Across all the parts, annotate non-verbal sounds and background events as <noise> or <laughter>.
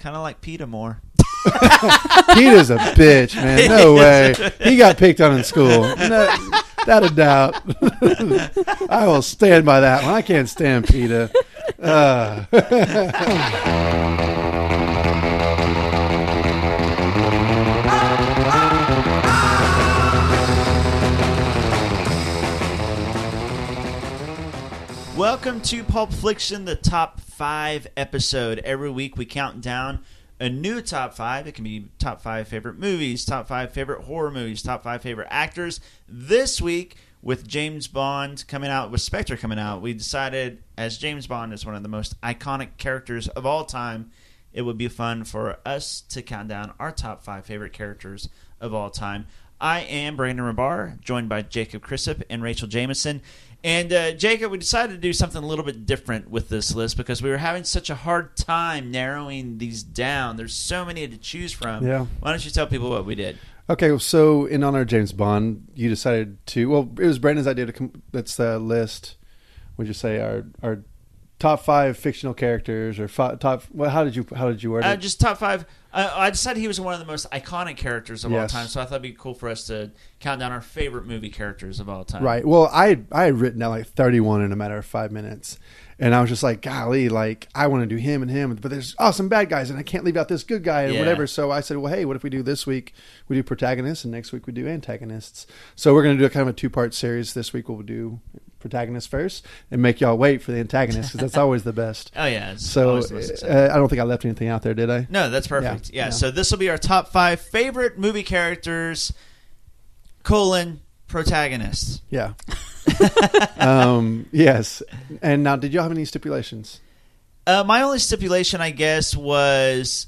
kind of like Peter more. <laughs> Peter's a bitch, man. <laughs> No way. He got picked on in school. No, without a doubt. <laughs> I will stand by that one. I can't stand Peter. Uh, Welcome to Pulp Fiction, the top five episode. Every week we count down a new top five. It can be top five favorite movies, top five favorite horror movies, top five favorite actors. This week, with James Bond coming out, with Spectre coming out, we decided as James Bond is one of the most iconic characters of all time, it would be fun for us to count down our top five favorite characters of all time. I am Brandon Rabar, joined by Jacob Chrisop and Rachael Jameson. And uh, Jacob, we decided to do something a little bit different with this list because we were having such a hard time narrowing these down. There's so many to choose from. Yeah. Why don't you tell people what we did? okay, so in honor of James Bond, you decided to. Well, it was Brandon's idea to. Com- that's the list. Would you say our our top five fictional characters or top? Well, how did you how did you word Uh, it? just top five. Uh, I decided he was one of the most iconic characters of all time, so I thought it'd be cool for us to count down our favorite movie characters of all time. Right. Well, I I had written down like 31 in a matter of five minutes, and I was just like, golly, like I want to do him and him, but there's awesome bad guys, and I can't leave out this good guy and Yeah. whatever. So I said, well, hey, what if we do this week we do protagonists, and next week we do antagonists. So we're gonna do a kind of a two part series. This week we'll do protagonists first, and make y'all wait for the antagonist because that's always the best. <laughs> Oh yeah. So always the most exciting. uh, I don't think I left anything out there, did I? No, that's perfect. Yeah, Yeah, yeah. So this will be our top five favorite movie characters, colon protagonists. Yeah. <laughs> um, yes. And now, did y'all have any stipulations? Uh, my only stipulation, I guess, was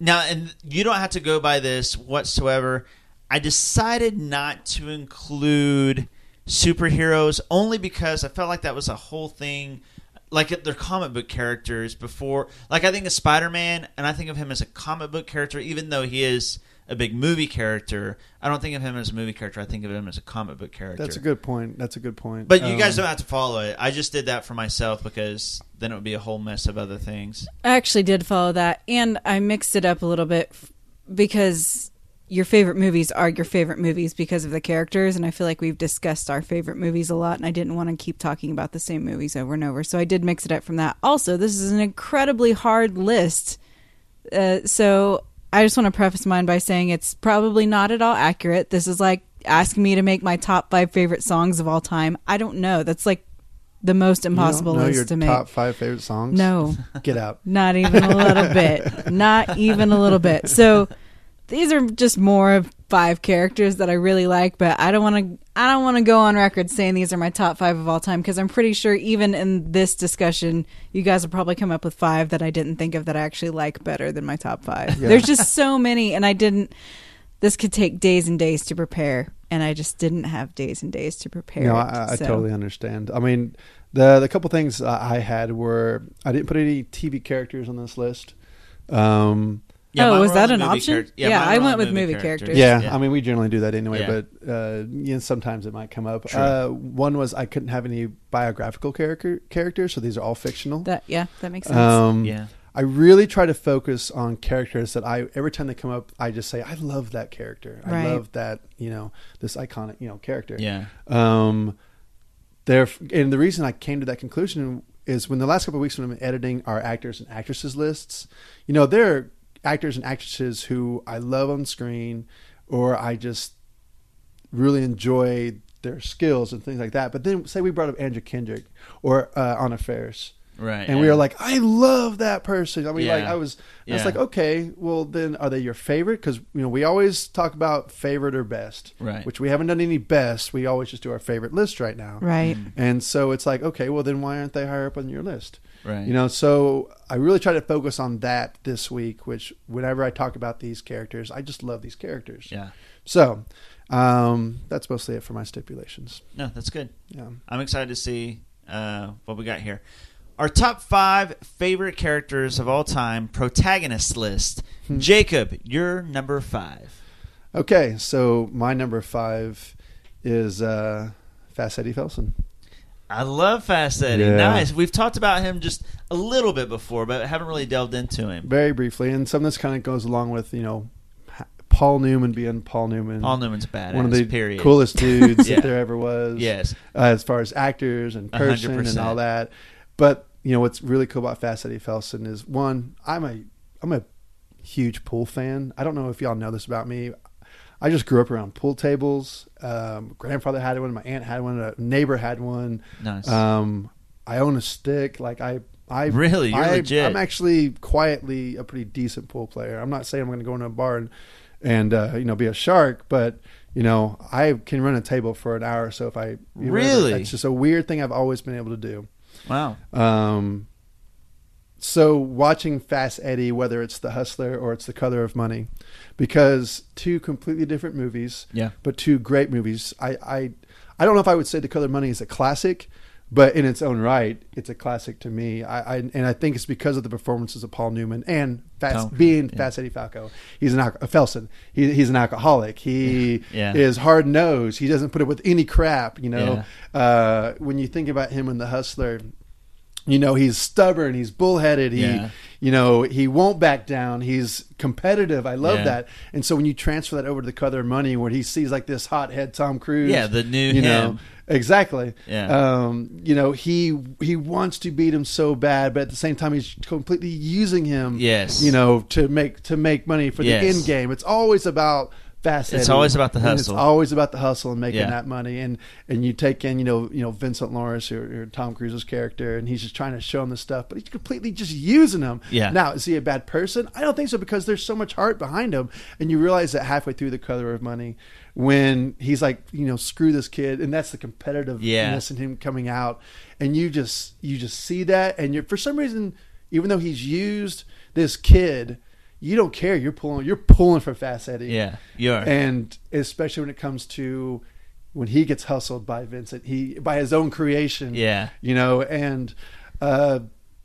now, and you don't have to go by this whatsoever. I decided not to include superheroes only because I felt like that was a whole thing. Like they're comic book characters before. Like I think of Spider Man, and I think of him as a comic book character, even though he is a big movie character. I don't think of him as a movie character. I think of him as a comic book character. That's a good point. That's a good point. But you guys Um, don't have to follow it. I just did that for myself because then it would be a whole mess of other things. I actually did follow that, and I mixed it up a little bit because your favorite movies are your favorite movies because of the characters, and I feel like we've discussed our favorite movies a lot, and I didn't want to keep talking about the same movies over and over, so I did mix it up from that. Also, this is an incredibly hard list, uh, so I just want to preface mine by saying it's probably not at all accurate. This is like asking me to make my top five favorite songs of all time. I don't know. That's like the most impossible list to make. top five favorite songs. No. get out. Not even a little bit. <laughs> Not even a little bit. So these are just more of five characters that I really like, but I don't want to. I don't want to go on record saying these are my top five of all time because I'm pretty sure even in this discussion, you guys will probably come up with five that I didn't think of that I actually like better than my top five. Yeah. There's just so many, and I didn't. This could take days and days to prepare, and I just didn't have days and days to prepare. No, it, I, I so. totally understand. I mean, the the couple things I had were I didn't put any TV characters on this list. Um, Oh, was that an option? charac- Yeah, mine I went with movie characters. yeah, I mean, we generally do that anyway, Yeah. but uh, you know, sometimes it might come up. True. Uh, one was I couldn't have any biographical character characters, so these are all fictional. That yeah, that makes sense. Um, yeah. I really try to focus on characters that I every time they come up, I just say I love that character. I Right. love that you know this iconic you know character. Yeah. Um, there and the reason I came to that conclusion is when the last couple of weeks when I'm editing our actors and actresses lists, you know, there are actors and actresses who I love on screen, or I just really enjoy their skills and things like that. But then say we brought up Andrew Kendrick or uh, Anna Faris. Right. And we were like, I love that person. I mean, like, I was, I was Yeah. like, okay, well, then are they your favorite? Because you know, we always talk about favorite or best, Right. Which we haven't done any best. We always just do our favorite list right now, right. And so it's like, okay, well, then why aren't they higher up on your list? Right. You know, so I really try to focus on that this week. Which whenever I talk about these characters, I just love these characters. Yeah. So um, that's mostly it for my stipulations. No, that's good. Yeah. I'm excited to see uh, what we got here. Our top five favorite characters of all time, protagonist list. Hmm. Jacob, you're number five. Okay, so my number five is uh, Fast Eddie Felson. I love Fast Eddie. Yeah. Nice. We've talked about him just a little bit before, but haven't really delved into him. Very briefly, and some of this kind of goes along with you know Paul Newman being Paul Newman. Paul Newman's badass. one of the period. coolest <laughs> dudes Yeah. that there ever was. Yes. uh, as far as actors and person and all that. But you know what's really cool about Fast Eddie Felson is one, I'm a I'm a huge pool fan. I don't know if y'all know this about me. I just grew up around pool tables. Um, grandfather had one, my aunt had one, a neighbor had one. Nice. Um, I own a stick. Like I, I Really? You're I, legit. I'm actually quietly a pretty decent pool player. I'm not saying I'm going to go into a bar and, and uh, you know be a shark, but you know I can run a table for an hour or so if I Really? It's just a weird thing I've always been able to do. wow. Um, so watching Fast Eddie, whether it's The Hustler or it's The Color of Money, because two completely different movies, Yeah. but two great movies. I, I, I don't know if I would say The Color of Money is a classic, but in its own right, it's a classic to me. I, I and I think it's because of the performances of Paul Newman and Fast, being yeah. Fast Eddie Falco. He's an uh, Felson. He, he's an alcoholic. He <laughs> Yeah. is hard nosed. He doesn't put up with any crap. You know, uh, when you think about him in The Hustler, you know he's stubborn he's bullheaded he Yeah. you know he won't back down he's competitive i love Yeah. that and so when you transfer that over to the color of money where he sees like this hothead tom cruise Yeah, the new you know him. exactly Yeah. um you know he he wants to beat him so bad but at the same time he's completely using him Yes. you know to make to make money for the Yes. end game it's always about fast It's always about the and hustle. it's always about the hustle and making Yeah. that money and and you take in you know you know Vincent Lawrence or, or Tom Cruise's character and he's just trying to show him the stuff but he's completely just using him Yeah. now is he a bad person I don't think so because there's so much heart behind him and you realize that halfway through the color of money when he's like you know screw this kid and that's the competitiveness Yeah. in him coming out and you just you just see that and you're for some reason even though he's used this kid you don't care you're pulling you're pulling for fast eddie Yeah. You are. and especially when it comes to when he gets hustled by Vincent, he by his own creation. Yeah. you know, and uh,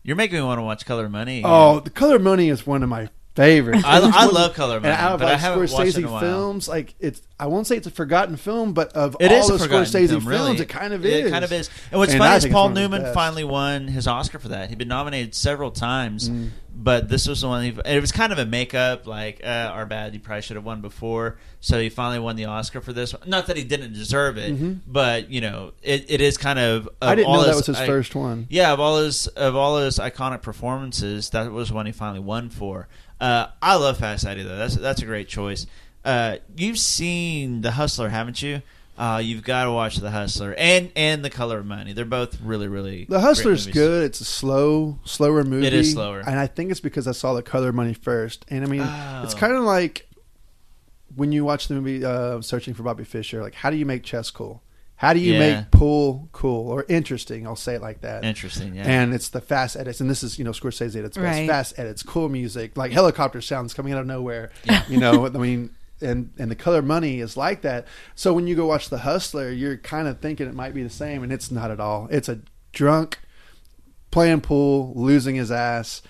You're making me want to watch Color Money. oh, the Color Money is one of my favorites. I- I one- love Color Money, out of but I like haven't watched it in a Scorsese films, like it's I won't say it's a forgotten film, but of It all the Scorsese film, films, really. it kind of is. It kind of is. And what's And funny I is Paul one of the Newman finally won his Oscar for that. He'd been nominated several times, Mm. But this was the one. He, it was kind of a makeup, like uh, our bad. He probably should have won before, so he finally won the Oscar for this. one. Not that he didn't deserve it, but you know, it, it is kind of. of Mm-hmm. I didn't know that was his I- first one. Yeah, of all his of all his iconic performances, that was one he finally won for. Uh, I love Fast Eddie though. That's that's a great choice. Uh, you've seen The Hustler, haven't you? Uh, you've got to watch The Hustler and and The Color of Money. They're both really really. The Hustler's great good. It's a slow, slower movie. It is slower. and I think it's because I saw the Color of Money first. And I mean, Oh. it's kind of like when you watch the movie uh, Searching for Bobby Fischer. Like, how do you make chess cool? How do you Yeah. make pool cool or interesting? I'll say it like that. Interesting, yeah. And it's the fast edits, and this is you know Scorsese at its best. Right. Fast edits, cool music, like helicopter sounds coming out of nowhere. You know, I mean, and and the color money is like that. So when you go watch The Hustler, you're kind of thinking it might be the same, and it's not at all. It's a drunk playing pool, losing his ass,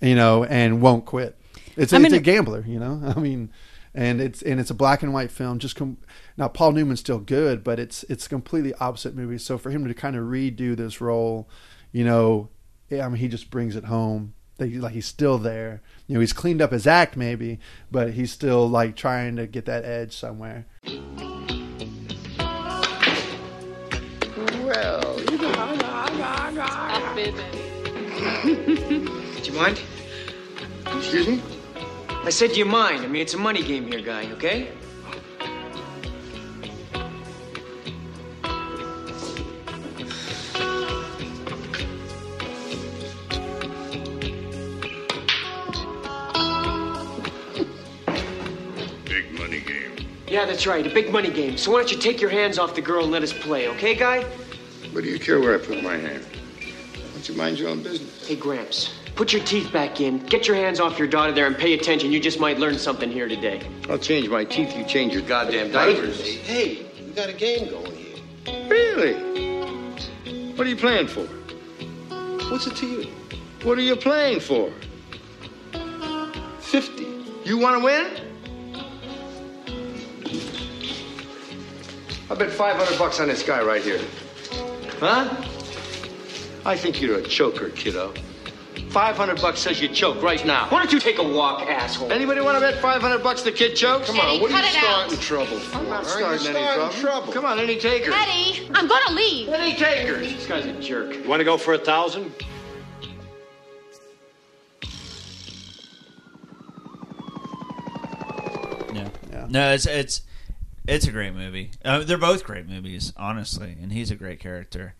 you know, and won't quit. It's a, I mean- it's a gambler, you know. <laughs> I mean, and it's and it's a black and white film. Just com- now, Paul Newman's still good, but it's it's a completely opposite movie. So for him to kind of redo this role, you know, I mean, he just brings it home. That he- Like he's still there. You know, he's cleaned up his act maybe, but he's still like trying to get that edge somewhere. Well, you know, <laughs> Do you mind? excuse me? I said, do you mind? I mean, it's a money game here, guy, okay? Yeah, that's right, a big money game. So why don't you take your hands off the girl and let us play, okay, guy? What do you care where I put my hand? Why don't you mind your own business? Hey, Gramps, put your teeth back in, get your hands off your daughter there, and pay attention. You just might learn something here today. I'll change my teeth. You change your goddamn diapers. Hey, we got a game going here. Really? What are you playing for? What's it to you? What are you playing for? 50. You want to win? I bet 500 bucks on this guy right here. Huh? I think you're a choker, kiddo. 500 bucks says you choke right now. Why don't you take a walk, asshole? Anybody want to bet 500 bucks the kid chokes? Come Eddie, on, what are cut you it out. starting trouble for? I'm not huh? starting any starting trouble. Come on, any takers? Eddie, I'm gonna leave. Any takers? This guy's a jerk. You want to go for a thousand? Yeah. Yeah. No, it's it's it's a great movie. Uh, they're both great movies, honestly, and he's a great character.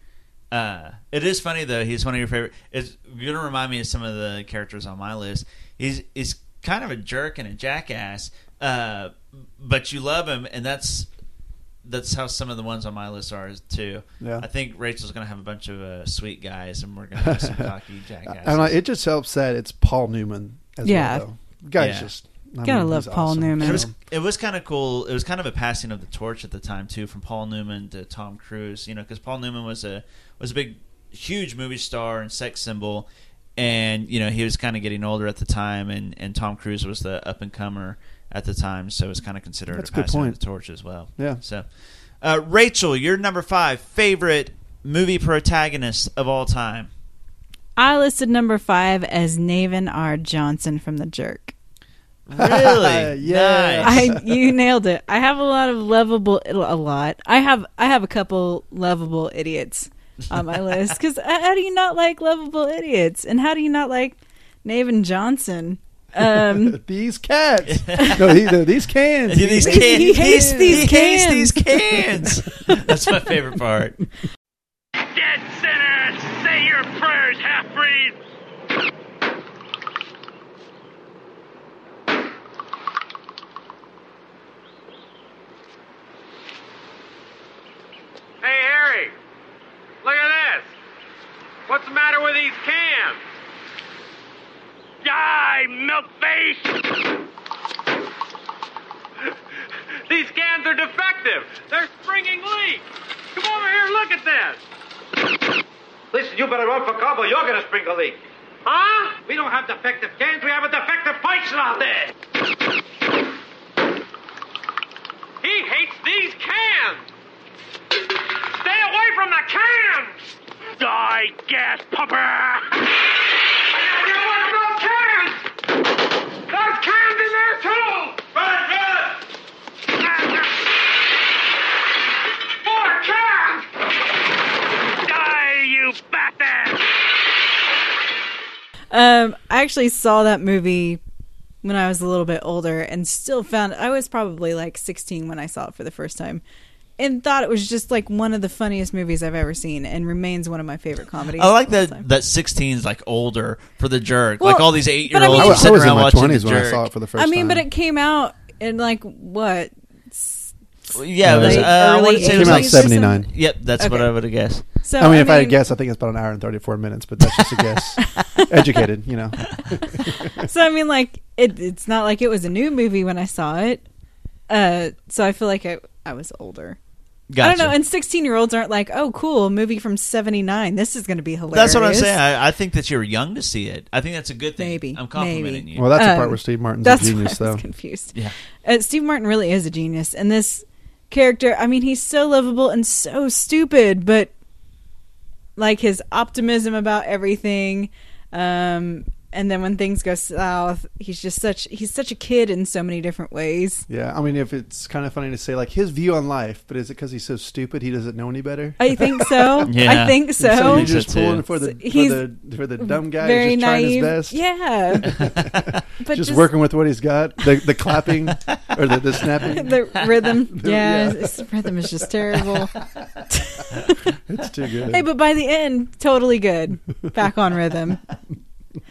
Uh, it is funny though. He's one of your favorite. It's you're gonna remind me of some of the characters on my list. He's he's kind of a jerk and a jackass, uh, but you love him, and that's that's how some of the ones on my list are too. Yeah. I think Rachael's gonna have a bunch of uh, sweet guys, and we're gonna have some <laughs> cocky jackasses. And like, it just helps that it's Paul Newman as Yeah. well. Though. Guy's Yeah. just I Gotta mean, love Paul awesome. Newman. It was it was kind of cool. It was kind of a passing of the torch at the time too, from Paul Newman to Tom Cruise. You know, because Paul Newman was a was a big, huge movie star and sex symbol, and you know he was kind of getting older at the time, and and Tom Cruise was the up and comer at the time, so it was kind of considered That's a a passing point. of the torch as well. Yeah. So, uh, Rachael, your number five favorite movie protagonist of all time. I listed number five as Navin R. Johnson from The Jerk. Really? <laughs> Yeah. Nice. I you nailed it. I have a lot of lovable a lot. I have I have a couple lovable idiots on my list because how do you not like lovable idiots and how do you not like Navin Johnson? Um, <laughs> these cats. <laughs> no, he, no, these cans. these cans. he hates these he hates cans. these cans. That's my favorite part. Dead sinners, say your prayers, half breed. Hey, Harry, look at this. What's the matter with these cans? Die, milk face! <laughs> these cans are defective. They're springing leaks. Come over here, look at this. Listen, you better run for cover. You're gonna spring a leak. Huh? We don't have defective cans. We have a defective person out there. He hates these cans. Stay away from the cans. Die, gas pumper. You want those cans? Those cans in there too. Run, run. More cans. Die, you bastard. um, I actually saw that movie when I was a little bit older and still found I was probably like 16 when I saw it for the first time. And thought it was just like one of the funniest movies I've ever seen, and remains one of my favorite comedies. I like that that 16 is like older for the jerk. Well, like all these eight year but I olds mean- I, was- I sitting was in my watching the twenties when I saw it for the first I mean, time. but it came out in like what? yeah, it was, Late- uh, I early want to say it Came out 79. Yep, that's what I would have guessed. So I mean, if I had guessed, I think it's about an hour and thirty-four minutes. But that's just a guess. <laughs> Educated, you know. <laughs> so I mean, like it, it's not like it was a new movie when I saw it. Uh, so I feel like I I was older. Gotcha. I don't know. And sixteen year olds aren't like, oh, cool, movie from seventy nine. This is going to be hilarious. that's what I'm saying. I, I think that you were young to see it. I think that's a good thing. Maybe, I'm complimenting maybe. you. Well, that's the Um, part where Steve Martin's That's a genius, why I though. was confused. Yeah. Uh, Steve Martin really is a genius, and this character. I mean, he's so lovable and so stupid, but like his optimism about everything. Um, and then when things go south, he's just such he's such a kid in so many different ways. Yeah, I mean, if it's kind of funny to say like his view on life, but is it because he's so stupid he doesn't know any better? I think so. <laughs> Yeah. I think so. so he's just so, pulling for the So for the for the dumb guy Very who's just trying naive. his best. Yeah. <laughs> but just, working with what he's got. The the clapping or the, the <laughs> snapping. the rhythm. Yeah, Yeah. this rhythm is just terrible. it's too good. Hey, but by the end, totally good. Back on rhythm.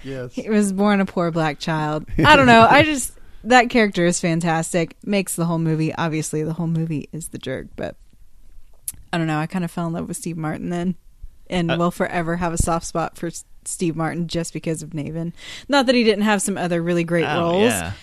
Yes. He was born a poor black child. I don't know. I just that character is fantastic. Makes the whole movie. Obviously, the whole movie is the jerk, but I don't know. I kind of fell in love with Steve Martin then, and Uh, will forever have a soft spot for Steve Martin just because of Navin. Not that he didn't have some other really great Oh, roles. yeah.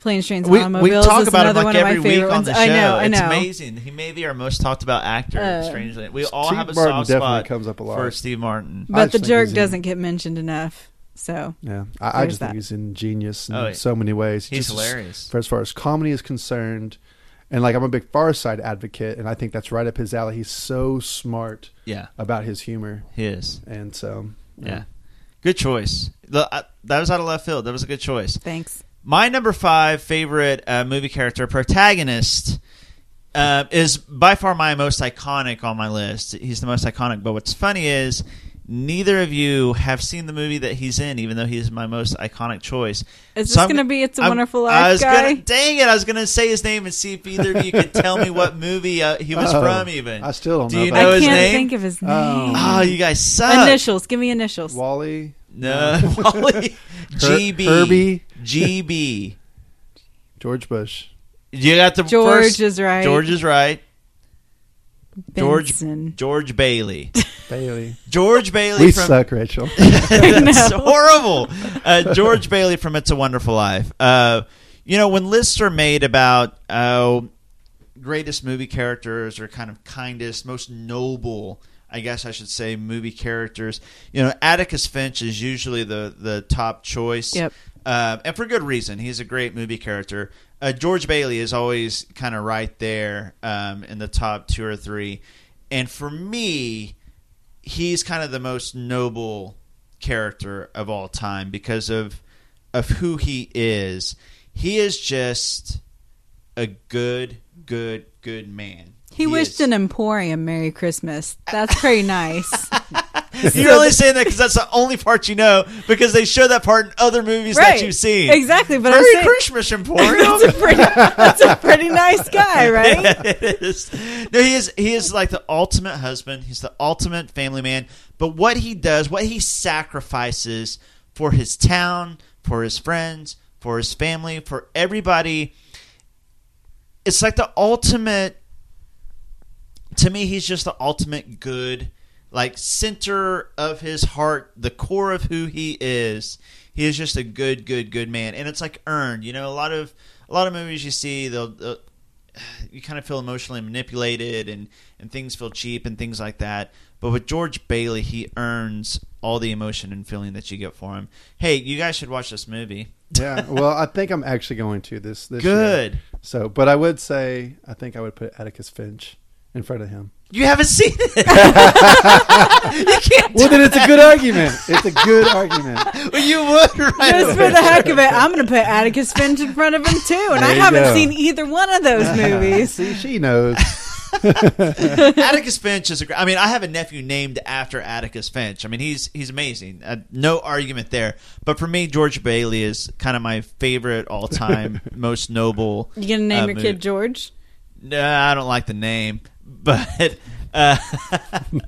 Planes, Trains, and We, we talk is about him another like one of every my week favorite on ones. the show. I know. I It's amazing. He may be our most talked about actor. Uh, strangely, we all Steve have a Martin soft definitely spot comes up a lot. for Steve Martin. But the jerk doesn't get mentioned enough. So Yeah, I, I There's just think he's ingenious in Oh, yeah. so many ways. He's Just as- hilarious. For as far as comedy is concerned, And like I'm a big Far Side advocate, and I think that's right up his alley. He's so smart Yeah, about his humor, he is. and so Yeah, good choice. The, uh, that was out of left field. That was a good choice. Thanks. My number five favorite uh, movie character protagonist uh, is by far my most iconic on my list. He's the most iconic. But what's funny is neither of you have seen the movie that he's in, even though he's my most iconic choice. Is So this I'm- going to be It's a I'm- Wonderful I Life was guy? Gonna, dang it! I was gonna say his name and see if either of you could tell me what <laughs> movie uh, he was Oh, from. Even I still don't Do know you about know I his can't name? think of his name. Oh. Oh, you guys suck. Initials. Give me initials. Wally, No, <laughs> Wally. GB. Herbie. GB. George Bush. You got the George first- is right. George is right. George Benson. George Bailey. <laughs> Bailey. George Bailey We from suck, Rachael. <laughs> it's <laughs> horrible. Uh, George Bailey from It's a Wonderful Life. Uh, you know, when lists are made about uh, greatest movie characters or kind of kindest, most noble, I guess I should say, movie characters, you know, Atticus Finch is usually the, the top choice. Yep. Uh, and for good reason. He's a great movie character. Uh, George Bailey is always kind of right there um, in the top two or three. And for me, he's kind of the most noble character of all time because of of who he is. He is just a good, good, good man. He wished is. an emporium Merry Christmas. That's pretty nice. <laughs> <laughs> You're only saying that because that's the only part you know because they show that part in other movies right. that you've seen. Exactly. But I'm Merry saying Christmas, <laughs> that's, a pretty, that's a pretty nice guy, <laughs> right? it is. No, he is. He is like the ultimate husband. He's the ultimate family man. But what he does, what he sacrifices for his town, for his friends, for his family, for everybody, it's like the ultimate. To me, he's just the ultimate good, like center of his heart, the core of who he is. He is just a good, good, good man, and it's like earned. You know, a lot of a lot of movies you see, they'll, they'll you kind of feel emotionally manipulated and, and things feel cheap and things like that. But with George Bailey, he earns all the emotion and feeling that you get for him. Hey, you guys should watch this movie. <laughs> Yeah. Well, I think I'm actually going to this. this year. Good. So, but I would say I think I would put Atticus Finch in front of him. You haven't seen it. <laughs> you can't. Well, then it's a good argument. It's a good argument. <laughs> Well, you would, right? Just for the heck of it, I'm going to put Atticus Finch in front of him too, and There I haven't go. seen either one of those <laughs> movies. See, she knows. Atticus Finch is a great. I mean, I have a nephew named after Atticus Finch. I mean, he's he's amazing. Uh, no argument there. But for me, George Bailey is kind of my favorite all time, most noble. You gonna name uh, your movie. kid George? No, I don't like the name, but uh, <laughs>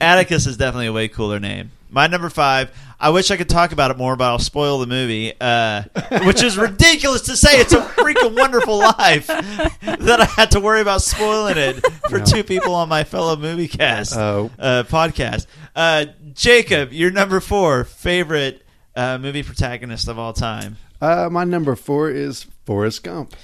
Atticus is definitely a way cooler name. My number five. I wish I could talk about it more, but I'll spoil the movie, uh, which is ridiculous to say. It's a freaking wonderful life that I had to worry about spoiling it for No. two people on my fellow movie cast Oh. uh, podcast. Uh, Jacob, your number four favorite uh, movie protagonist of all time. Uh, my number four is Forrest Gump.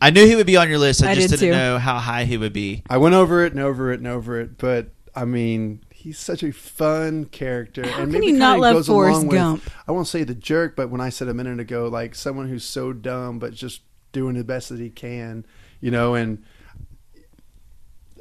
I knew he would be on your list. I, I just did didn't too. know how high he would be. I went over it and over it and over it, but I mean, he's such a fun character. How and can maybe you not love goes Forrest along with- I won't say the jerk, but when I said a minute ago, like someone who's so dumb but just doing the best that he can, you know, and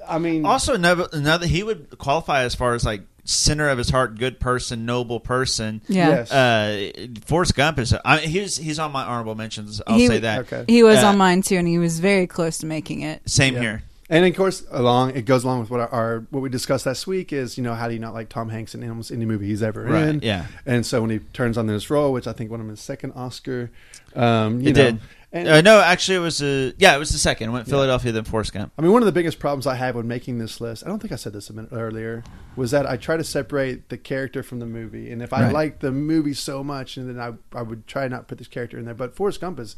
I mean, Also, another, another he would qualify as far as like center of his heart, good person, noble person. Yeah. Yes. Uh, Forrest Gump is. I, he's he's on my honorable mentions. I'll He- say that. Okay. He was Uh, on mine too, and he was very close to making it. Same Yeah. here. And of course, along it goes along with what our, our what we discussed last week is you know how do you not like Tom Hanks in almost any movie he's ever Right, in? yeah. And so when he turns on this role, which I think won him his second Oscar, um, you It know, did. And, uh, no, actually, it was. Uh, yeah, it was the second. It went Philadelphia, then Forrest Gump. I mean, one of the biggest problems I had when making this list, I don't think I said this a minute earlier, was that I try to separate the character from the movie. And if I Right. like the movie so much, and then I, I would try not to put this character in there. But Forrest Gump is,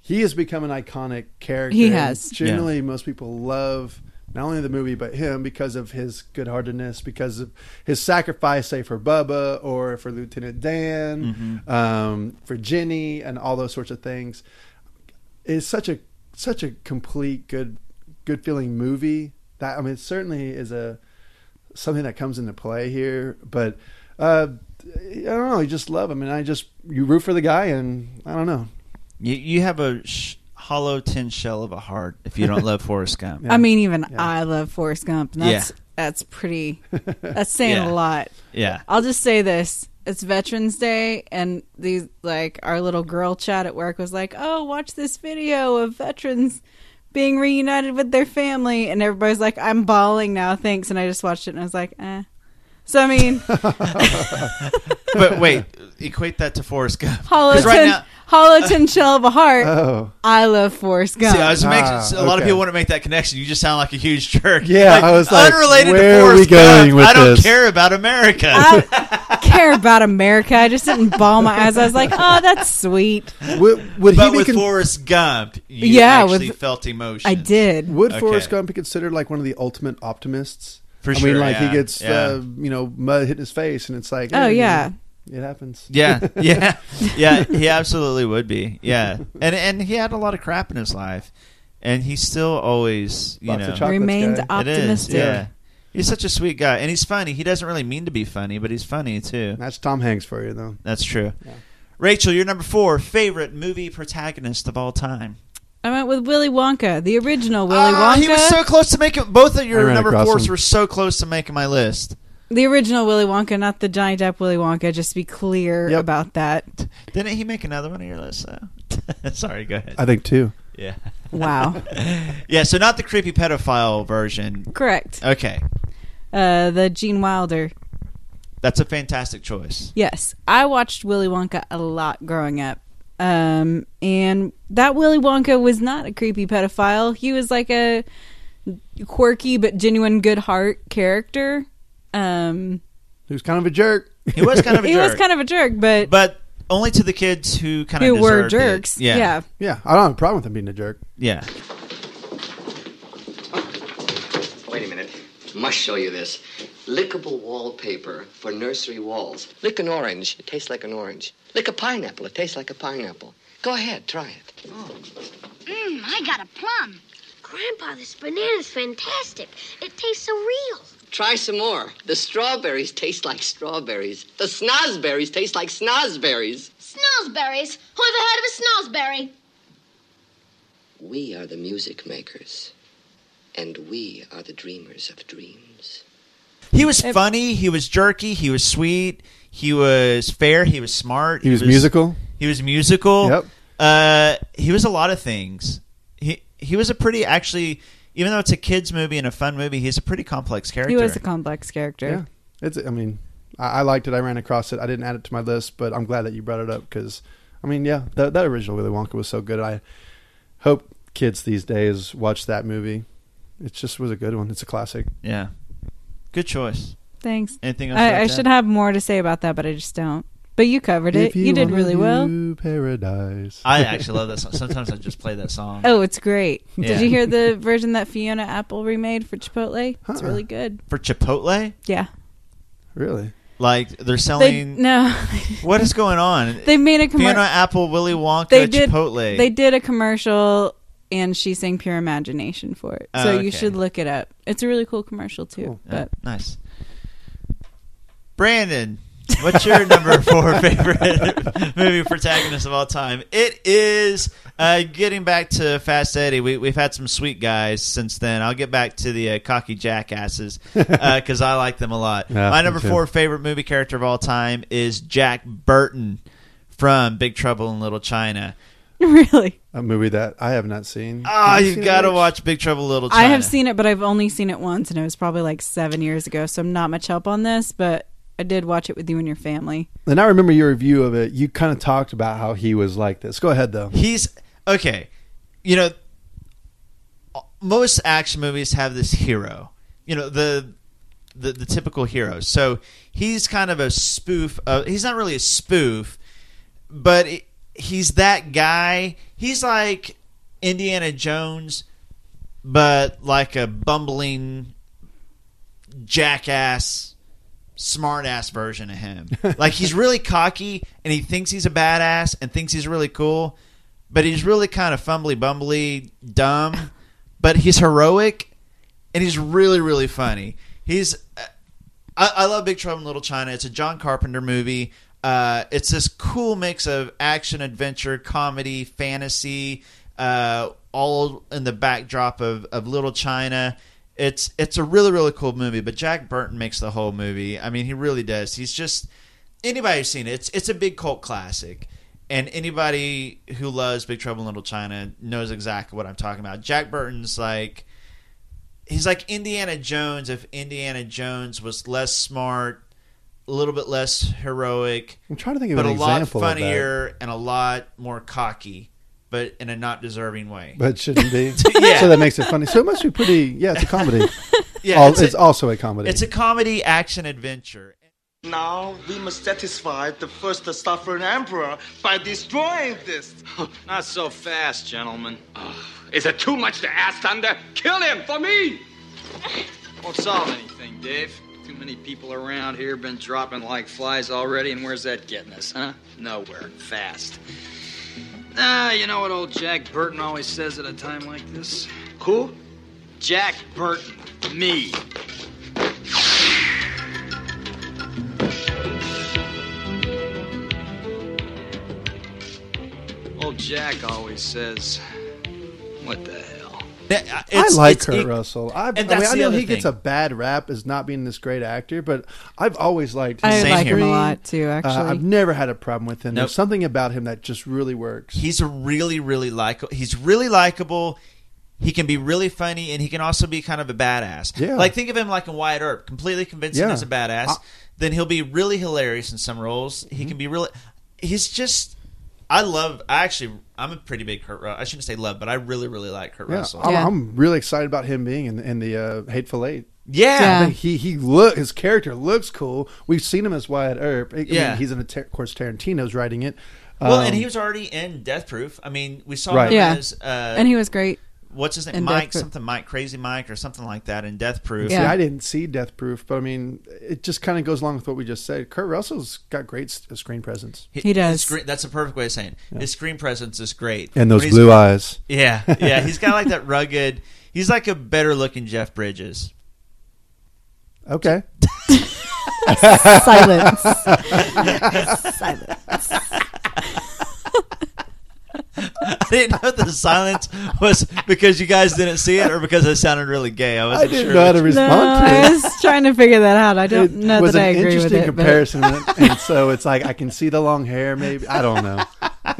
he has become an iconic character. He has. Generally, most people love not only the movie, but him because of his good heartedness, because of his sacrifice, say, for Bubba or for Lieutenant Dan, um, for Jenny, and all those sorts of things is such a such a complete good good feeling movie that I mean it certainly is a something that comes into play here but uh I don't know you just love him and I just you root for the guy and I don't know You, you have a sh- hollow tin shell of a heart if you don't love <laughs> Forrest Gump. I mean, even I love Forrest Gump. And that's Yeah. that's pretty. <laughs> That's saying Yeah. a lot. Yeah. I'll just say this: it's Veterans Day, and these like our little girl chat at work was like, "Oh, watch this video of veterans being reunited with their family," and everybody's like, "I'm bawling now, thanks." And I just watched it, and I was like, "Eh." So I mean, <laughs> But wait, equate that to Forrest Gump. right now, hollow tin shell of a heart. Oh, I love Forrest Gump. see, I was making, Ah, a lot of okay. people want to make that connection. You just sound like a huge jerk. Yeah, I was like, unrelated where to are we Forrest going Gump. with I don't this? care about America. I <laughs> care about America. I just didn't bawl my eyes. I was like, "Oh, that's sweet." would, would he but be with con- Forrest Gump, you Yeah, actually with- felt emotion. I did. would Okay. Forrest Gump be considered like one of the ultimate optimists? For I sure, mean, like yeah, he gets yeah. uh, you know mud hitting his face, and it's like, Oh, hey, yeah. It happens. Yeah, <laughs> yeah, yeah. He absolutely would be. Yeah, and and he had a lot of crap in his life, and he still always, you Lots know, chocolates, Remained guy. it is. optimistic. Yeah, he's such a sweet guy, and he's funny. He doesn't really mean to be funny, but he's funny too. That's Tom Hanks for you, though. That's true. Rachael, you're number four favorite movie protagonist of all time. I went with Willy Wonka, the original Willy Ah, Wonka. He was so close to making both of your number fours him. were so close to making my list. The original Willy Wonka, not the Johnny Depp Willy Wonka. Just to be clear Yep. about that. Didn't he make another one of your list? Though? <laughs> Sorry, go ahead. I think two. yeah, Wow, <laughs> yeah. So not the creepy pedophile version. correct. Okay, Uh, the Gene Wilder. that's a fantastic choice. Yes, I watched Willy Wonka a lot growing up. Um, and that Willy Wonka was not a creepy pedophile. He was like a quirky but genuine good heart character. Um, He was kind of a jerk. He was kind of a <laughs> jerk. he jerk, was kind of a jerk, but, but only to the kids who kind of who were jerks. It. Yeah, yeah. Yeah, I don't have a problem with him being a jerk. yeah. Wait a minute. Must show you this. Lickable wallpaper for nursery walls. Lick an orange. It tastes like an orange. Lick a pineapple. It tastes like a pineapple. Go ahead, try it. Mmm, I got a plum. Grandpa, this banana's fantastic. It tastes so real. Try some more. The strawberries taste like strawberries. The snozberries taste like snozberries. Snozberries? Who ever heard of a snozberry? We are the music makers. And we are the dreamers of dreams. He was funny. He was jerky. He was sweet. He was fair. He was smart. He was musical. He was musical. Yep. Uh, he was a lot of things. He he was a pretty actually, even though it's a kids movie and a fun movie, he's a pretty complex character. He was a complex character. Yeah, it's. I mean, I, I liked it. I ran across it. I didn't add it to my list, but I'm glad that you brought it up because, I mean, yeah, that, that original Willy Wonka was so good. I hope kids these days watch that movie. It just was a good one. It's a classic. yeah. Good choice. Thanks. Anything else? I, I should have more to say about that, but I just don't. But you covered it. If You, did really well. Paradise. I <laughs> actually love that song. Sometimes I just play that song. Oh, it's great. Yeah. Did you hear the <laughs> version that Fiona Apple remade for Chipotle? It's Uh-uh. really good. For Chipotle, Yeah. Really? like they're They selling. <laughs> no. What is going on? they made a Fiona commercial. Apple, Willy Wonka, They did. Chipotle. They did a commercial, and she sang "Pure Imagination" for it. Oh, So okay. you should look it up. It's a really cool commercial too. Cool. Yeah, But nice. Brandon, what's your number four favorite <laughs> movie protagonist of all time? It is uh, getting back to Fast Eddie. We, we've had some sweet guys since then. I'll get back to the uh, cocky jackasses <laughs> because I like them a lot. Yeah, My number four favorite movie character of all time is Jack Burton from Big Trouble in Little China. <laughs> really, A movie that I have not seen. Ah, Have you you seen got to watch Big Trouble in Little China. I have seen it, but I've only seen it once, and it was probably like seven years ago. So I'm not much help on this, but I did watch it with you and your family. And I remember your review of it. You kind of talked about how he was like this. Go ahead, though. He's okay. You know, most action movies have this hero. You know the the, the typical hero. So he's kind of a spoof. Of, he's not really a spoof, but it, he's that guy. He's like Indiana Jones, but like a bumbling jackass smart ass version of him. <laughs> like he's really cocky and he thinks he's a badass and thinks he's really cool, but he's really kind of fumbly bumbly dumb, <laughs> but he's heroic and he's really really funny. He's I, I love Big Trouble in Little China. It's a John Carpenter movie. Uh, it's this cool mix of action, adventure, comedy, fantasy. uh, all in the backdrop of, of Little China. It's it's a really really cool movie, but Jack Burton makes the whole movie. I mean, he really does. He's just anybody who's seen it. It's it's a big cult classic, and anybody who loves Big Trouble in Little China knows exactly what I'm talking about. Jack Burton's like he's like Indiana Jones if Indiana Jones was less smart, a little bit less heroic, I'm trying to think of but an a lot example of that. funnier and a lot more cocky, but in a not deserving way. But it shouldn't be. <laughs> <laughs> Yeah. So that makes it funny. So it must be pretty. Yeah, it's a comedy. <laughs> Yeah, Al- it's it's, a- also a comedy. It's a comedy action adventure. Now we must satisfy the first sovereign emperor by destroying this. Not so fast, gentlemen. Is it too much to ask, Thunder? Kill him for me! Won't solve anything, Dave. Too many people around here have been dropping like flies already, and where's that getting us, huh? Nowhere. Fast. Ah, you know what old Jack Burton always says at a time like this? Who? Jack Burton. Me. Old Jack always says, What the hell? I like Kurt Russell. I, I and mean, I know other he gets a bad rap as not being this great actor, but I've always liked. I him. Same like him a lot, too, Uh, actually. I've never had a problem with him. Nope. There's something about him that just really works. He's a really really like he's really likable. He can be really funny, and he can also be kind of a badass. Yeah. like think of him like in Wyatt Earp, completely convincing Yeah. as a badass. I- then he'll be really hilarious in some roles. He Mm-hmm. can be really. He's just. I love. I actually. I'm a pretty big Kurt. Ru- I shouldn't say love, but I really really like Kurt Yeah, Russell. I'm, I'm really excited about him being in, in the uh, Hateful Eight. Yeah. I think he he look his character looks cool. We've seen him as Wyatt Earp. I mean, Yeah. he's in a ter- of course Tarantino's writing it. Well, Um, and he was already in Death Proof. I mean, we saw Right. him Yeah. as uh, and he was great. What's his name, in Mike Death Proof. something, Mike Crazy Mike or something like that in Death Proof. See, Yeah. I didn't see Death Proof, but I mean, it just kind of goes along with what we just said. Kurt Russell's got great s- uh, screen presence. He does. screen- that's a perfect way of saying it. His screen presence is great. And those blue eyes. Yeah, yeah. He's got like that <laughs> rugged. He's like a better looking Jeff Bridges. Okay. <laughs> Silence. <laughs> Silence. <laughs> I didn't know the silence was because you guys didn't see it or because it sounded really gay. I wasn't I didn't sure. know how to respond No, to it. I was trying to figure that out. I don't it know was that I an agree with interesting it. but- comparison, and <laughs> so it's like I can see the long hair. Maybe I don't know. <laughs>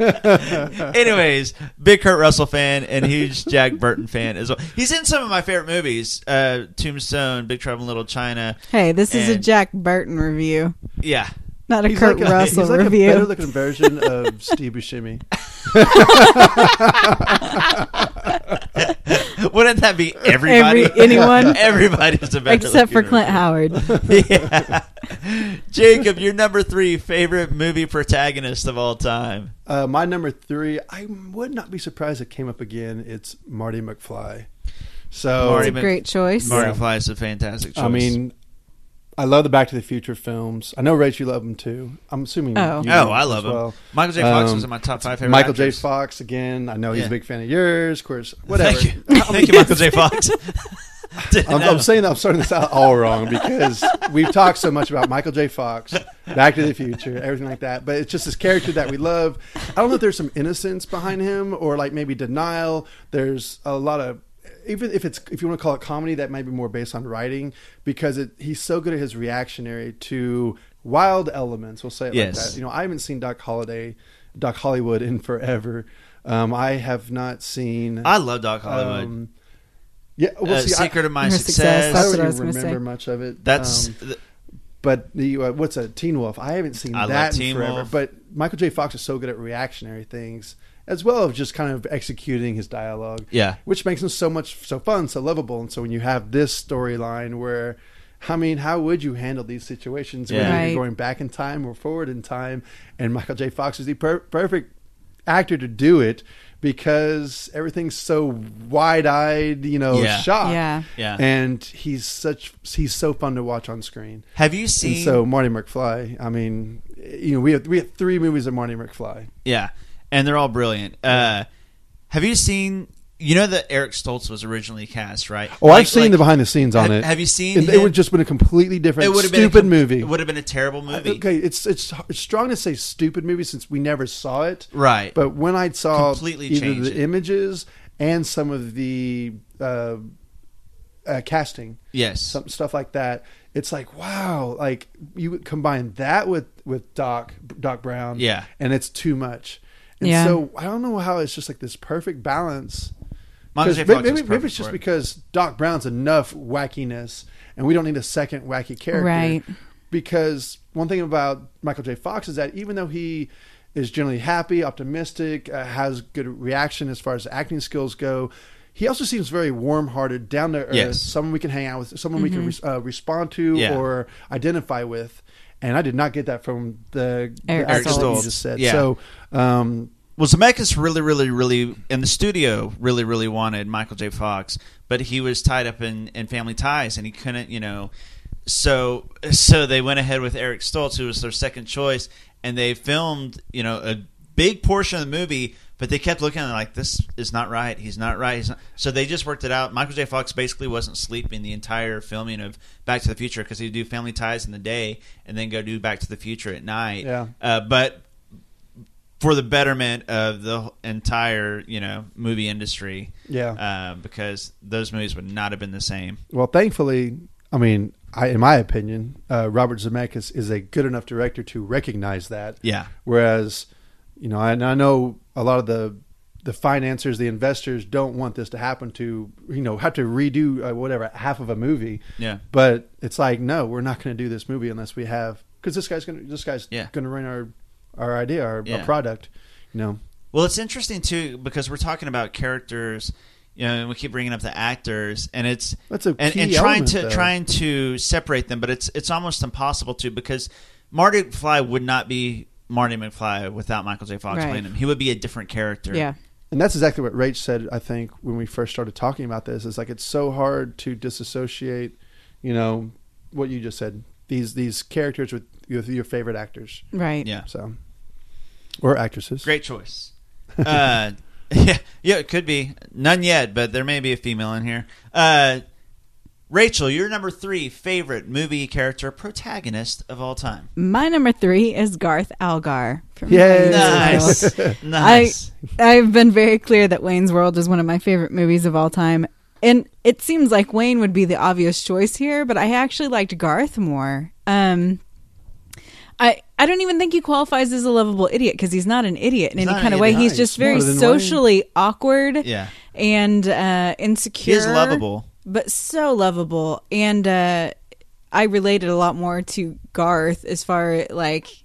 Anyways, big Kurt Russell fan and huge Jack Burton fan as well. He's in some of my favorite movies: uh, Tombstone, Big Trouble in Little China. Hey, this is a Jack Burton review, Yeah, not a He's Kurt like a, Russell he's like review. a better looking version of Steve Buscemi. <laughs> wouldn't that be everybody? Every- anyone? <laughs> Everybody's a better Except for looking Clint Howard. <laughs> yeah. Jacob, your number three favorite movie protagonist of all time. Uh, my number three, I would not be surprised it came up again. It's Marty McFly. So Marty It's a great choice. Marty McFly is a fantastic choice. I mean, I love the Back to the Future films. I know Rach, you love them too. I'm assuming. Oh. you Oh, I love them. well. Michael J. Fox Um, was in my top five favorite. Michael J. Fox again. I know he's Yeah. a big fan of yours. Of course, whatever. Thank you, <laughs> thank you, Michael J. Fox. <laughs> I'm. I'm saying that I'm starting this out all wrong because we've talked so much about Michael J. Fox, Back to the Future, everything like that. But it's just this character that we love. I don't know if there's some innocence behind him or like maybe denial. There's a lot of even if it's if you want to call it comedy, that might be more based on writing because it, he's so good at his reactionary to wild elements. We'll say it Yes. like that. You know, I haven't seen Doc Holliday, Doc Hollywood in forever. Um, I have not seen. I love Doc Hollywood. Um, yeah, well, Uh, see, I- Secret of My Her Success. Success, I don't what I even was remember say. much of it. That's Um, th- but the uh, what's a Teen Wolf? I haven't seen I love that in Teen forever. Wolf. But Michael J. Fox is so good at reactionary things, as well as just kind of executing his dialogue. Yeah. which makes him so much so fun, so lovable. And so when you have this storyline where. I mean, how would you handle these situations Yeah. when Right. you're going back in time or forward in time? And Michael J. Fox is the per- perfect actor to do it because everything's so wide-eyed, you know, Yeah. shock. Yeah. Yeah. And he's such he's so fun to watch on screen. Have you And seen? so Marty McFly, I mean, you know, we have we have three movies of Marty McFly. yeah, and they're all brilliant. Uh, have you seen you know that Eric Stoltz was originally cast, right? Oh, Like- I've seen like- the behind the scenes on have, it. Have you seen? It, it him? would just been a completely different, It been a stupid com- movie. It would have been a terrible movie. Okay, it's it's it's strong to say stupid movie since we never saw it. Right. But when I saw Completely either changed the it. images and some of the uh, uh, casting, Yes. some stuff like that, it's like wow, like you would combine that with with Doc Doc Brown, Yeah. and it's too much. And Yeah. so I don't know how it's just like this perfect balance. Michael 'Cause J. maybe, Fox was maybe, maybe it's just it. because Doc Brown's enough wackiness, and we don't need a second wacky character. Right. Because one thing about Michael J. Fox is that even though he is generally happy, optimistic, uh, has good reaction as far as acting skills go, he also seems very warm-hearted, down to earth, Yes. someone we can hang out with, someone we can Mm-hmm. uh, respond to Yeah. or identify with. And I did not get that from the, the Eric actor you Stoltz. just said. Yeah. So, um, Well, Zemeckis really, really, really, in the studio, really, really wanted Michael J. Fox, but he was tied up in, in family ties, and he couldn't, you know. So, so they went ahead with Eric Stoltz, who was their second choice, and they filmed, you know, a big portion of the movie. But they kept looking at it like this is not right. He's not right. He's not. So they just worked it out. Michael J. Fox basically wasn't sleeping the entire filming of Back to the Future because he'd do Family Ties in the day and then go do Back to the Future at night. Yeah. Uh, but for the betterment of the entire you know movie industry. Yeah. uh, because those movies would not have been the same. Well, thankfully, I mean, I, in my opinion, uh, Robert Zemeckis is a good enough director to recognize that. Yeah. Whereas, you know, I know a lot of the the financiers, the investors, don't want this to happen to you know have to redo uh, whatever half of a movie. Yeah. But it's like, no, we're not going to do this movie unless we have because this guy's going to this guy's Yeah. going to run our our idea, our, Yeah. our product. You know. Well, it's interesting too because we're talking about characters. You know, and we keep bringing up the actors, and it's That's a and, and trying element, to though. trying to separate them, but it's it's almost impossible to because Marty Fly would not be Marty McFly without Michael J. Fox Right. playing him. He would be a different character. Yeah. And that's exactly what Rach said. I think when we first started talking about this, is like it's so hard to disassociate, you know, what you just said. These these characters with, with your favorite actors. Right. Yeah. So, or actresses. Great choice. Uh, <laughs> yeah, yeah, it could be none yet, but there may be a female in here. Uh, Rachael, your number three favorite movie character protagonist of all time. My number three is Garth Algar. From Yay. Wayne's Nice, World. <laughs> nice. I I've been very clear that Wayne's World is one of my favorite movies of all time, and it seems like Wayne would be the obvious choice here, but I actually liked Garth more. Um, I I don't even think he qualifies as a lovable idiot because he's not an idiot in He's any kind of way. idiot. He's Nice. just very Smarter than socially awkward Yeah. and uh, insecure. He is lovable. But so lovable. And uh, I related a lot more to Garth as far like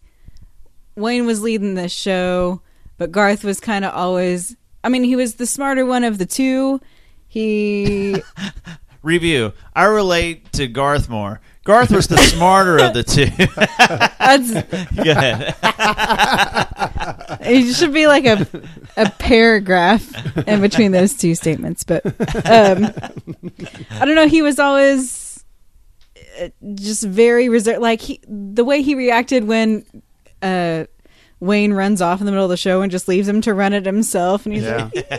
Wayne was leading the show, but Garth was kind of always. I mean, he was the smarter one of the two. He <laughs> Review. I relate to Garth more. Garth was the smarter of the two. <laughs> that's <laughs> Go ahead. it should be like a a paragraph in between those two statements but um i don't know he was always uh, just very reserved like he the way he reacted when uh Wayne runs off in the middle of the show and just leaves him to run it himself, and he's Yeah. like, <laughs>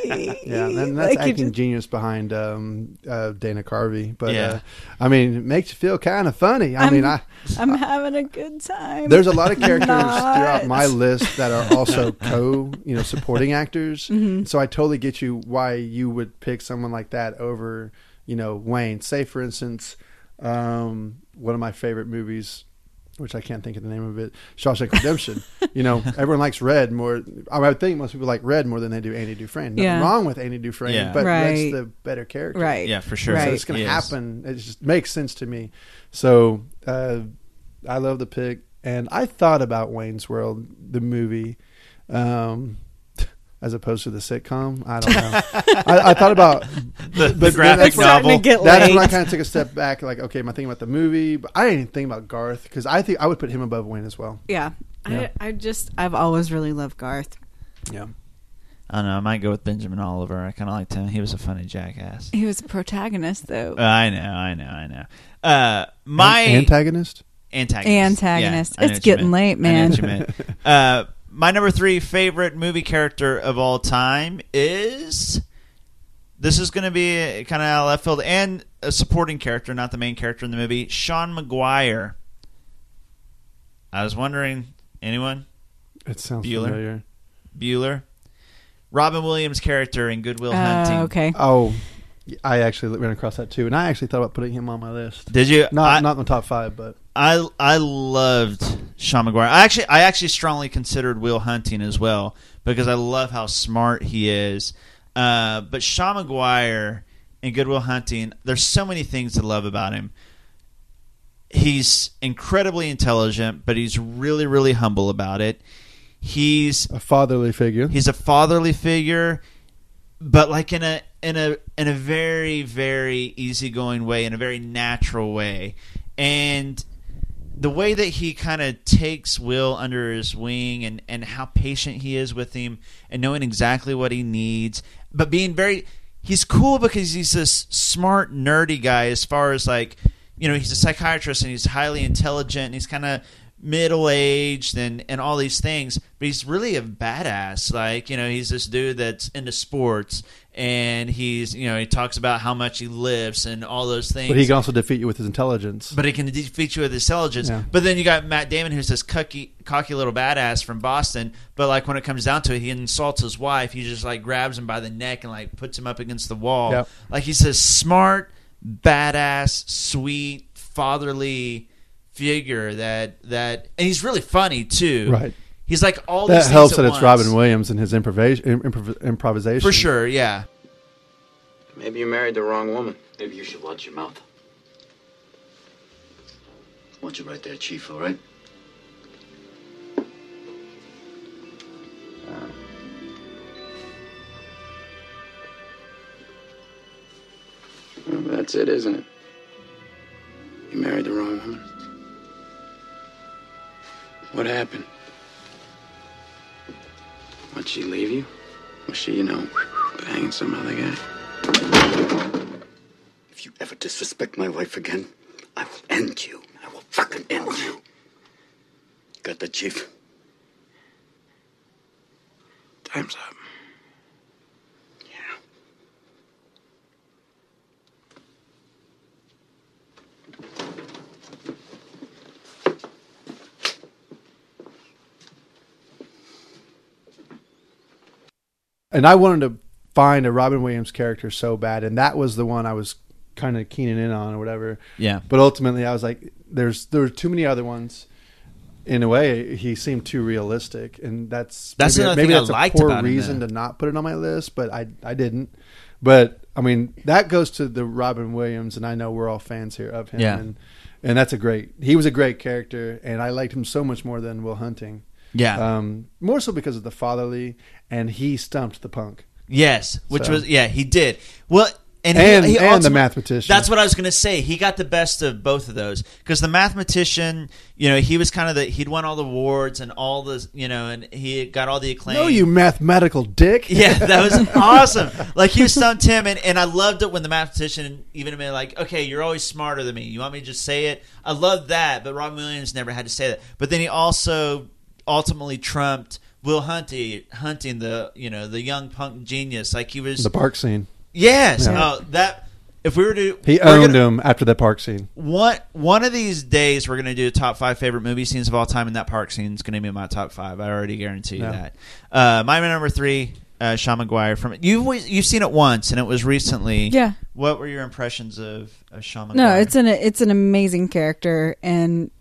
Yeah, <laughs> and that's Like, acting just- genius behind um, uh, Dana Carvey. But Yeah. uh, I mean, it makes you feel kind of funny. I I'm- mean, I <laughs> I'm having a good time. there's a lot of characters Not. throughout my list that are also co, you know, supporting actors. Mhm. So I totally get you why you would pick someone like that over, you know, Wayne. Say for instance, um, one of my favorite movies, which I can't think of the name of it, Shawshank Redemption. you know, <laughs> everyone likes Red more. I would think most people like Red more than they do Andy Dufresne. Nothing Yeah. wrong with Andy Dufresne, Yeah. but Right. that's the better character. Right. Yeah, for sure. So it's going He to is. happen. It just makes sense to me. So uh, I love the pick, and I thought about Wayne's World, the movie, um, as opposed to the sitcom. I don't know. I, I thought about <laughs> The, the graphic It's novel. that's when. I kind of took a step back. Like, okay, am I thinking about the movie? But I didn't even think about Garth because I think I would put him above Wayne as well. yeah. Yeah. I, I just I've always really loved Garth. Yeah. I don't know. I might go with Benjamin Oliver. I kind of liked him. He was a funny jackass. He was a protagonist though. Uh, I know, I know, I know. Uh, my An- antagonist. antagonist. Antagonist. Yeah, It's getting meant. late, I know man. what you meant. <laughs> Uh, my number three favorite movie character of all time is this is going to be kind of out of left field and a supporting character, not the main character in the movie. Sean Maguire. I was wondering, anyone? It sounds Bueller. familiar. Bueller. Robin Williams' character in Good Will Uh, Hunting. okay. Oh, I actually ran across that too, and I actually thought about putting him on my list. Did you? Not I- not in the top five, but I I loved Sean Maguire. I actually I actually strongly considered Will Hunting as well because I love how smart he is. Uh, but Sean Maguire and Good Will Hunting, there's so many things to love about him. He's incredibly intelligent, but he's really really humble about it. He's a fatherly figure. He's a fatherly figure, but like in a in a in a very very easygoing way, in a very natural way, and the way that he kind of takes Will under his wing and and how patient he is with him and knowing exactly what he needs, but being very he's cool because he's this smart nerdy guy as far as like you know he's a psychiatrist and he's highly intelligent and he's kind of middle aged and and all these things but he's really a badass like you know he's this dude that's into sports and he's you know he talks about how much he lifts and all those things but he can also defeat you with his intelligence. but he can defeat you with his intelligence. Yeah. But then you got Matt Damon, who's this cocky, cocky little badass from Boston. But like when it comes down to it, he insults his wife. He just like grabs him by the neck and like puts him up against the wall. Yep. Like he's this smart, badass, sweet, fatherly figure that that, and he's really funny too. Right. He's like all that these helps that it's once. Robin Williams and his improvisa- improv- improvisation for sure. Yeah. Maybe you married the wrong woman. Maybe you should watch your mouth. Watch it right there, Chief, all right? Well, that's it, isn't it? You married the wrong woman. What happened? What'd she leave you? Was she, you know, banging some other guy? If you ever disrespect my wife again, I will end you. I will fucking end you. Got the Chief? Time's up. And I wanted to find a Robin Williams character so bad, and that was the one I was kind of keening in on or whatever. Yeah. But ultimately, I was like, "There's there were too many other ones." In a way, he seemed too realistic, and that's That's maybe, maybe that's a liked poor reason to not put it on my list. But I I didn't. But I mean, that goes to the Robin Williams, and I know we're all fans here of him. Yeah. And, and that's a great. He was a great character, and I liked him so much more than Will Hunting. Yeah. Um, more so because of the fatherly, and he stumped the punk. Yes, which So- was yeah, he did. Well, and And- he, he and the mathematician. That's what I was going to say. He got the best of both of those because the mathematician, you know, he was kind of the he'd won all the awards and all the you know, and he got all the acclaim. No, you mathematical dick. Yeah, <laughs> that was awesome. Like you stumped him, and, and I loved it when the mathematician even admitted, like, okay, you're always smarter than me. You want me to just say it? I love that, but Robin Williams never had to say that. But then he also ultimately trumped Will Hunting, Hunting the you know the young punk genius. Like he was the park scene. Yes, Yeah. oh, that if we were to He we're owned gonna- him after that park scene. One one of these days, we're going to do top five favorite movie scenes of all time, and that park scene is going to be in my top five. I already guarantee you Yeah. that. Uh, my number three, uh, Sean Maguire. From you've you've seen it once, and it was recently. Yeah. What were your impressions of, of Sean Maguire? No, it's an it's an amazing character, and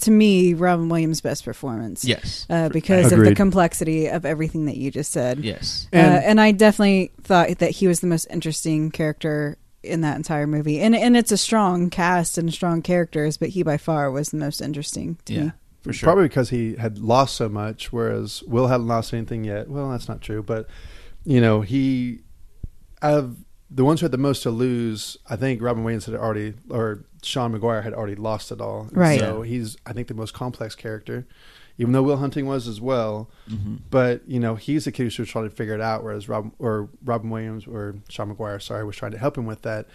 to me, Robin Williams' best performance. Yes. uh, because of the complexity of everything that you just said. Yes. uh, And- and I definitely thought that he was the most interesting character in that entire movie, and and it's a strong cast and strong characters, but he by far was the most interesting to yeah, me. for sure. Probably because he had lost so much, whereas Will hadn't lost anything yet. Well, that's not true, but you know, he out of the ones who had the most to lose, I think Robin Williams had already, or Sean Maguire had already lost it all. Right. So he's, I think, the most complex character, even though Will Hunting was as well. Mm-hmm. But you know, he's the kid who's trying to figure it out, whereas Rob or Robin Williams or Sean Maguire, sorry, was trying to help him with that.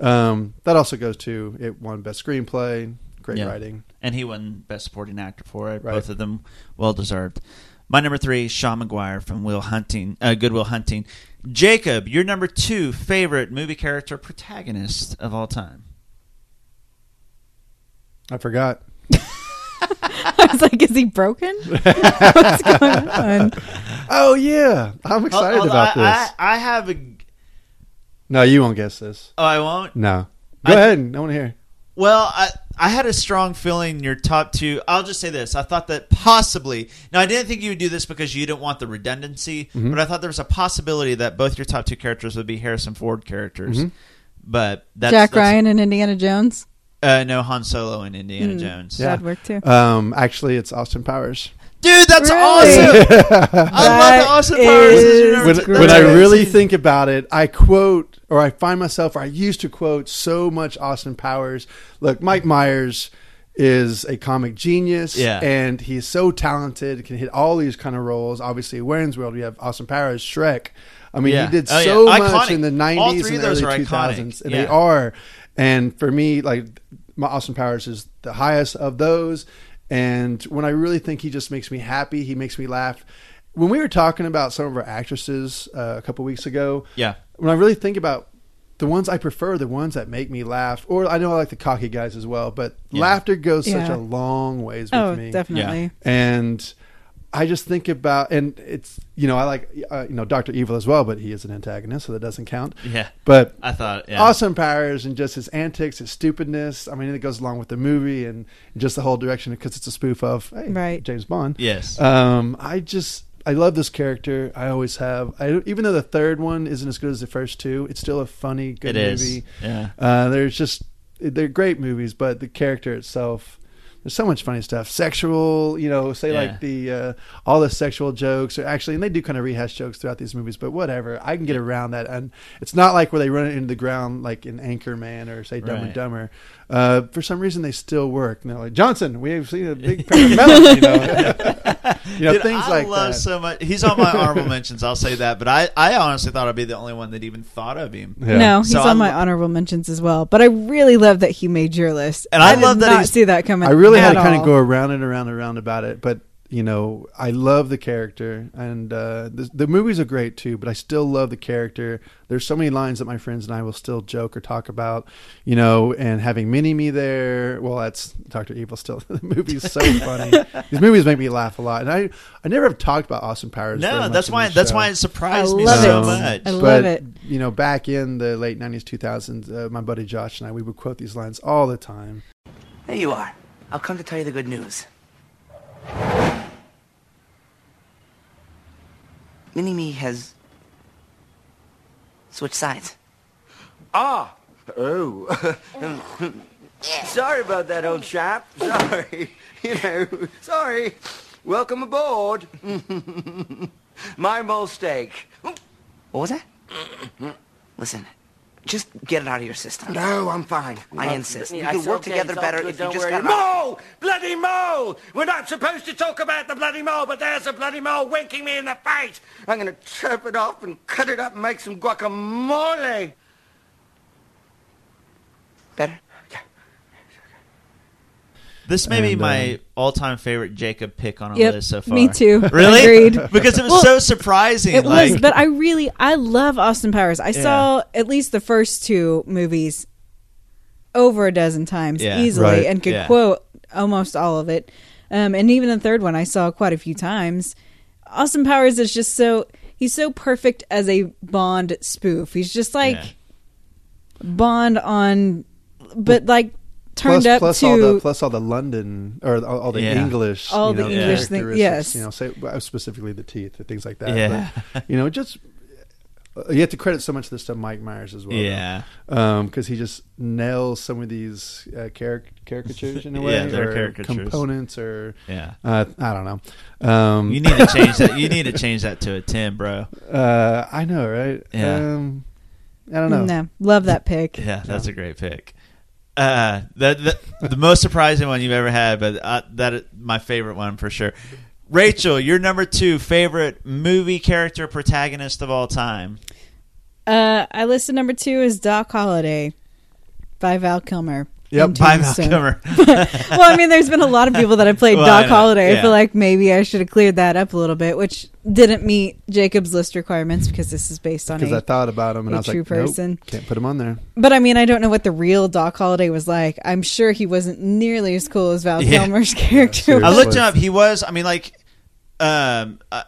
Um, that also goes to it won best screenplay, great Yeah. writing. and he won Best Supporting Actor for it. Right. Both of them well deserved. My number three, Sean McGuire from Will Hunting, uh, Good Will Hunting. Jacob, your number two favorite movie character protagonist of all time. I forgot. <laughs> I was like, is he broken? <laughs> What's going on? Oh yeah, I'm excited Although about I, this. I, I have a. no, you won't guess this. Oh, I won't. No, go I- ahead. I want to hear. Well, I I had a strong feeling your top two. I'll just say this: I thought that possibly. Now, I didn't think you would do this because you didn't want the redundancy, Mhm. but I thought there was a possibility that both your top two characters would be Harrison Ford characters. Mhm. But that's, Jack that's- Ryan and Indiana Jones. Uh, no, Han Solo and Indiana Mm. Jones. Yeah. That'd work too. Um, actually, it's Austin Powers. Dude, that's Really? awesome! <laughs> I love the Austin Powers. as your when, two. when I amazing. really think about it, I quote or I find myself or I used to quote so much Austin Powers. Look, Mike Myers is a comic genius, Yeah. and he's so talented, can hit all these kind of roles. Obviously, Wayne's World, we have Austin Powers, Shrek. I mean, Yeah. he did Oh, yeah. so much Iconic. in the All '90s three and of those early are 2000s, iconic. and Yeah. they are. And for me, like my Austin Powers is the highest of those. And when I really think he just makes me happy, he makes me laugh. When we were talking about some of our actresses uh, a couple weeks ago, Yeah. when I really think about the ones I prefer, the ones that make me laugh, or I know I like the cocky guys as well, but Yeah. laughter goes such a long ways with Oh, me. definitely. And I just think about, and it's you know I like uh, you know Doctor Evil as well, but he is an antagonist, so that doesn't count. Yeah. But I thought, yeah. Austin Powers and just his antics, his stupidness. I mean, it goes along with the movie and just the whole direction because it's a spoof of hey, Right. James Bond. Yes. Um, I just I love this character. I always have. I, even though the third one isn't as good as the first two, it's still a funny, good It is. movie. Yeah. Uh, there's just they're great movies, but the character itself. There's so much funny stuff, sexual, you know, say Yeah. like the uh, all the sexual jokes, or actually, and they do kind of rehash jokes throughout these movies. But whatever, I can get around that, and it's not like where they run it into the ground like in Anchorman or say Dumb Right. and Dumber. Uh, for some reason, they still work. And they're like Johnson, we have seen a big pair of melons, you know, <laughs> you know Dude, things I like love that. so much. He's on my honorable mentions. I'll say that, but I, I honestly thought I'd be the only one that even thought of him. No, he's So on I my honorable mentions as well. But I really love that he made your list. And I did love that not he's- see that coming. I really had at to kind all. of go around and around and around about it, but you know, I love the character, and uh, the, the movies are great too. But I still love the character. There's so many lines that my friends and I will still joke or talk about, you know. And having Mini Me there, well, that's Doctor Evil. Still, <laughs> the movie's so <laughs> funny. These movies make me laugh a lot, and I I never have talked about Austin Powers. No, that's why- that's show. why it surprised I me love so it. much. I love but, it. You know, back in the late '90s, 2000s, uh, my buddy Josh and I we would quote these lines all the time. There you are. I'll come to tell you the good news. Mini Me has switched sides. Ah! Oh. <laughs> sorry about that, old chap. Sorry. <laughs> You know, sorry. Welcome aboard. <laughs> My mistake. What was that? Listen, just get it out of your system. No, I'm fine. I Uh, insist. We it's can work okay, together better good, if you don't just worry. got Mole! Bloody mole! We're not supposed to talk about the bloody mole, but there's a bloody mole winking me in the face. I'm gonna chop it off and cut it up and make some guacamole. Better? This may be my um, all-time favorite Jacob pick on a Yep, list so far. me too. <laughs> Really? Agreed. because it was Well, so surprising. It like, was, but I really I love Austin Powers. I Yeah. saw at least the first two movies over a dozen times Yeah. easily, Right. and could Yeah. quote almost all of it. Um, and even the third one I saw quite a few times. Austin Powers is just so he's so perfect as a Bond spoof. He's just like Yeah. Bond on, but like turned plus, up plus to all the plus all the London or all, all the Yeah. English, All you the know, English thing- yes. You know, say specifically the teeth and things like that. Yeah. But, you know, just you have to credit so much of this to Mike Myers as well. Yeah. because he just nails some of these uh, caric- caricatures in a <laughs> way, Yeah, they're or caricatures. components, or Yeah. uh, I don't know. Um, you need to change that. You need to <laughs> change that to a ten, bro. Uh, I know, right? Yeah. Um, I don't know. no, love that pick. Yeah, that's a great pick. Uh, that, that the most surprising one you've ever had, but uh, that my favorite one for sure. Rachael, your number two favorite movie character protagonist of all time. Uh, I listed number two is Doc Holliday by Val Kilmer. Yep. in By Val Tombstone. Kilmer. well, I mean, there's been a lot of people that have played Well, Doc know, Holliday. I feel like maybe I should have cleared that up a little bit, which didn't meet Jacob's list requirements because this is based on Because a I thought about him and a I was true like, nope, person. can't put him on there. But I mean, I don't know what the real Doc Holliday was like. I'm sure he wasn't nearly as cool as Val Yeah. Kilmer's <laughs> character. I was. looked him up. He was. I mean, like, um, uh,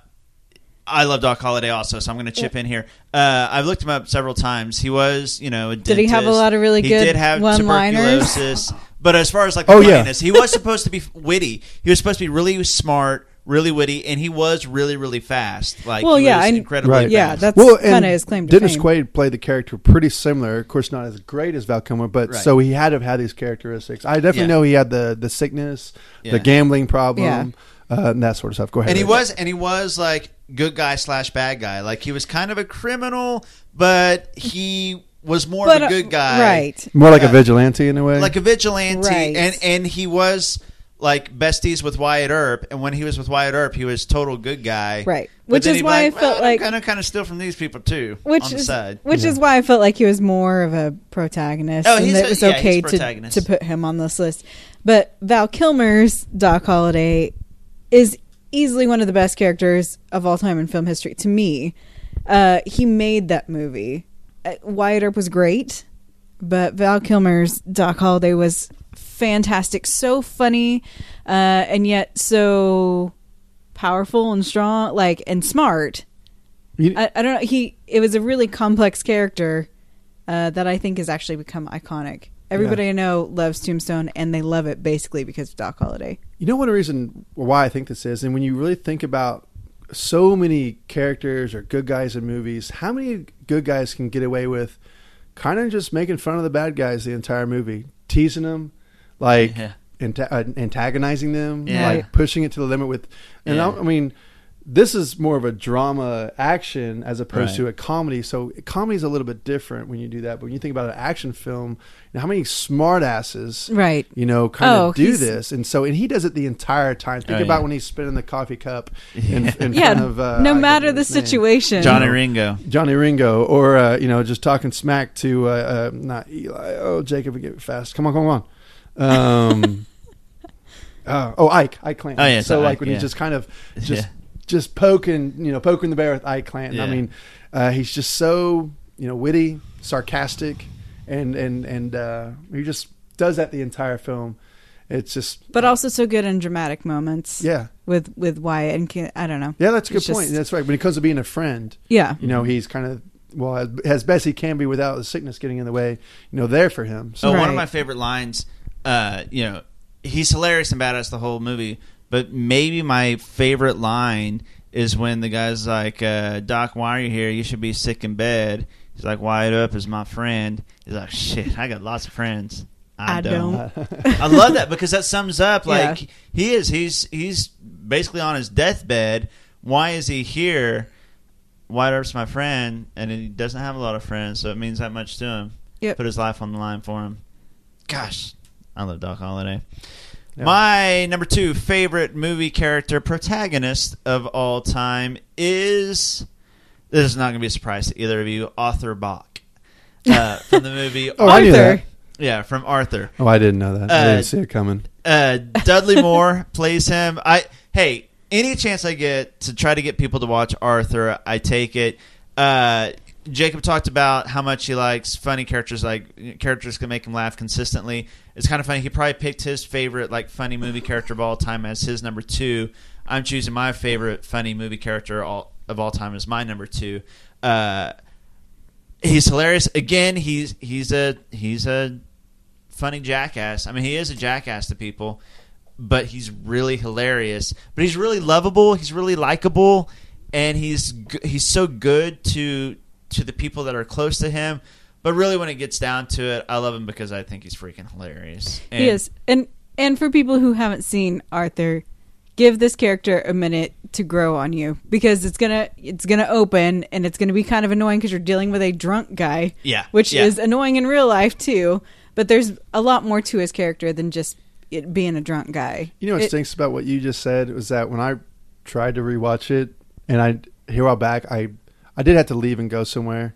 I love Doc Holliday also, so I'm going to chip in here. Uh, I've looked him up several times. He was, you know, a Did he have a lot of really he good He did have one-liners? tuberculosis, <laughs> but as far as like the Oh, yeah. funniness, he was supposed to be witty. He was supposed to be really smart, really witty, and he was really, really fast. Like, Well, he yeah, was I- incredibly Right. Yeah, that's Well, kind and of his claim to Dennis fame. Quaid played the character pretty similar. Of course, not as great as Val Kilmer, but Right. so he had to have had these characteristics. I definitely Yeah. know he had the the sickness, Yeah. the gambling problem, uh, and that sort of stuff. Go ahead. and he Rich. was and he was like good guy slash bad guy like he was kind of a criminal but he was more But, of uh, a good guy right. more like a Uh, vigilante in a way. like a vigilante Right. and and he was like besties with Wyatt Earp and when he was with Wyatt Earp he was total good guy Right. But Which is he'd be why I felt well, like- kind of kind of steal from these people too which on the is side which is why I felt like he was more of a protagonist, Oh, and he's that a- it was yeah, okay a to to put him on this list. But Val Kilmer's Doc Holliday is easily one of the best characters of all time in film history to me. Uh, he made that movie. Uh, Wyatt Earp was great, but Val Kilmer's Doc Holliday was fantastic, so funny, uh, and yet so powerful and strong, like and smart. You- I, I don't know. He it was a really complex character uh, that I think has actually become iconic. Everybody I know loves Tombstone, and they love it basically because of Doc Holliday. You know one reason why I think this is, and when you really think about so many characters or good guys in movies, how many good guys can get away with kind of just making fun of the bad guys the entire movie, teasing them, like Yeah. anta- uh, antagonizing them, Yeah. like pushing it to the limit with, and Yeah. I, I mean. This is more of a drama action as opposed Right. to a comedy. So comedy is a little bit different when you do that. But when you think about an action film, you know, how many smart asses, Right. You know, kind Oh, of do this, and so and he does it the entire time. Think Oh, about yeah. when he's spinning the coffee cup <laughs> in, in Yeah, front of uh, no I matter the his name. situation. Johnny Ringo Johnny Ringo, or uh, you know, just talking smack to uh, uh, not Eli. Oh, Jacob, get it fast. Come on, come on. Um, <laughs> uh, oh, Ike, Ike Clanton. Oh, yeah, so so like Ike, when yeah. he's just kind of <laughs> just Yeah. Just poking, you know, poking the bear with Ike Clanton. I mean, uh, he's just so you know witty, sarcastic, and and and uh, he just does that the entire film. It's just but also so good in dramatic moments. Yeah. with with Wyatt and Ki- I don't know. Yeah, that's a good It's just- point. That's right. When it comes to being a friend, Yeah. you know, he's kind of well as, as best he can be without the sickness getting in the way. You know, there for him. So one Right. of my favorite lines, uh, you know, he's hilarious and badass the whole movie. But maybe my favorite line is when the guy's like, uh, "Doc, why are you here? You should be sick in bed." He's like, "Wyatt Earp is my friend." He's like, "Shit, I got lots of friends." I, I don't. <laughs> I love that because that sums up like Yeah. he is. He's he's basically on his deathbed. Why is he here? Wyatt Earp's my friend, and he doesn't have a lot of friends, so it means that much to him. Yep. Put his life on the line for him. Gosh, I love Doc Holliday. Yeah. My number two favorite movie character protagonist of all time is this is not going to be a surprise to either of you. Arthur Bach uh, from the movie. <laughs> Oh, I Arthur. Yeah, from Arthur. Oh, I didn't know that. I Uh, didn't see it coming. Uh, Dudley Moore <laughs> plays him. I hey, any chance I get to try to get people to watch Arthur, I take it. Jacob talked about how much he likes funny characters, like characters can make him laugh consistently. It's kind of funny. He probably picked his favorite like funny movie character of all time as his number two. I'm choosing my favorite funny movie character all, of all time as my number two. Uh, he's hilarious. Again, he's he's a he's a funny jackass. I mean, he is a jackass to people, but he's really hilarious. But he's really lovable. He's really likable, and he's he's so good to to the people that are close to him. But really, when it gets down to it, I love him because I think he's freaking hilarious. And he is, and and for people who haven't seen Arthur, give this character a minute to grow on you because it's gonna it's gonna open and it's gonna be kind of annoying because you're dealing with a drunk guy. Yeah, which yeah. is annoying in real life too. But there's a lot more to his character than just it being a drunk guy. You know what It- stinks about what you just said was that when I tried to rewatch it, and I here a while back, I I did have to leave and go somewhere,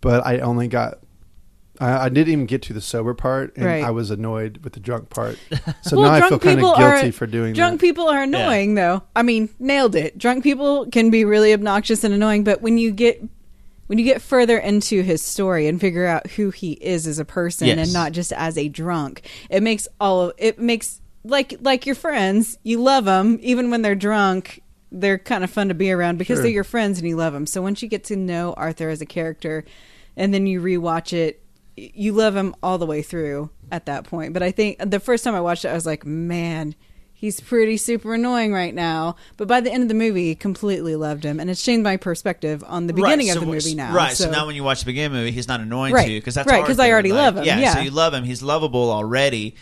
but I only got I, I didn't even get to the sober part, and Right. I was annoyed with the drunk part. <laughs> So well, now I drunk feel kind people of guilty are, for doing Drunk that. people are annoying, though. I mean, nailed it. Drunk people can be really obnoxious and annoying, but when you get when you get further into his story and figure out who he is as a person Yes. and not just as a drunk, it makes all of it makes like like your friends. You love them even when they're drunk. They're kind of fun to be around because Sure. they're your friends and you love them. So once you get to know Arthur as a character, and then you rewatch it, you love him all the way through at that point. But I think the first time I watched it, I was like, man, he's pretty super annoying right now. But by the end of the movie, completely loved him, and it's changed my perspective on the beginning Right, of the movie now. Right. So, now when you watch the beginning of the movie, he's not annoying Right, to you because that's right because I already like- love him, Yeah, So you love him. He's lovable already.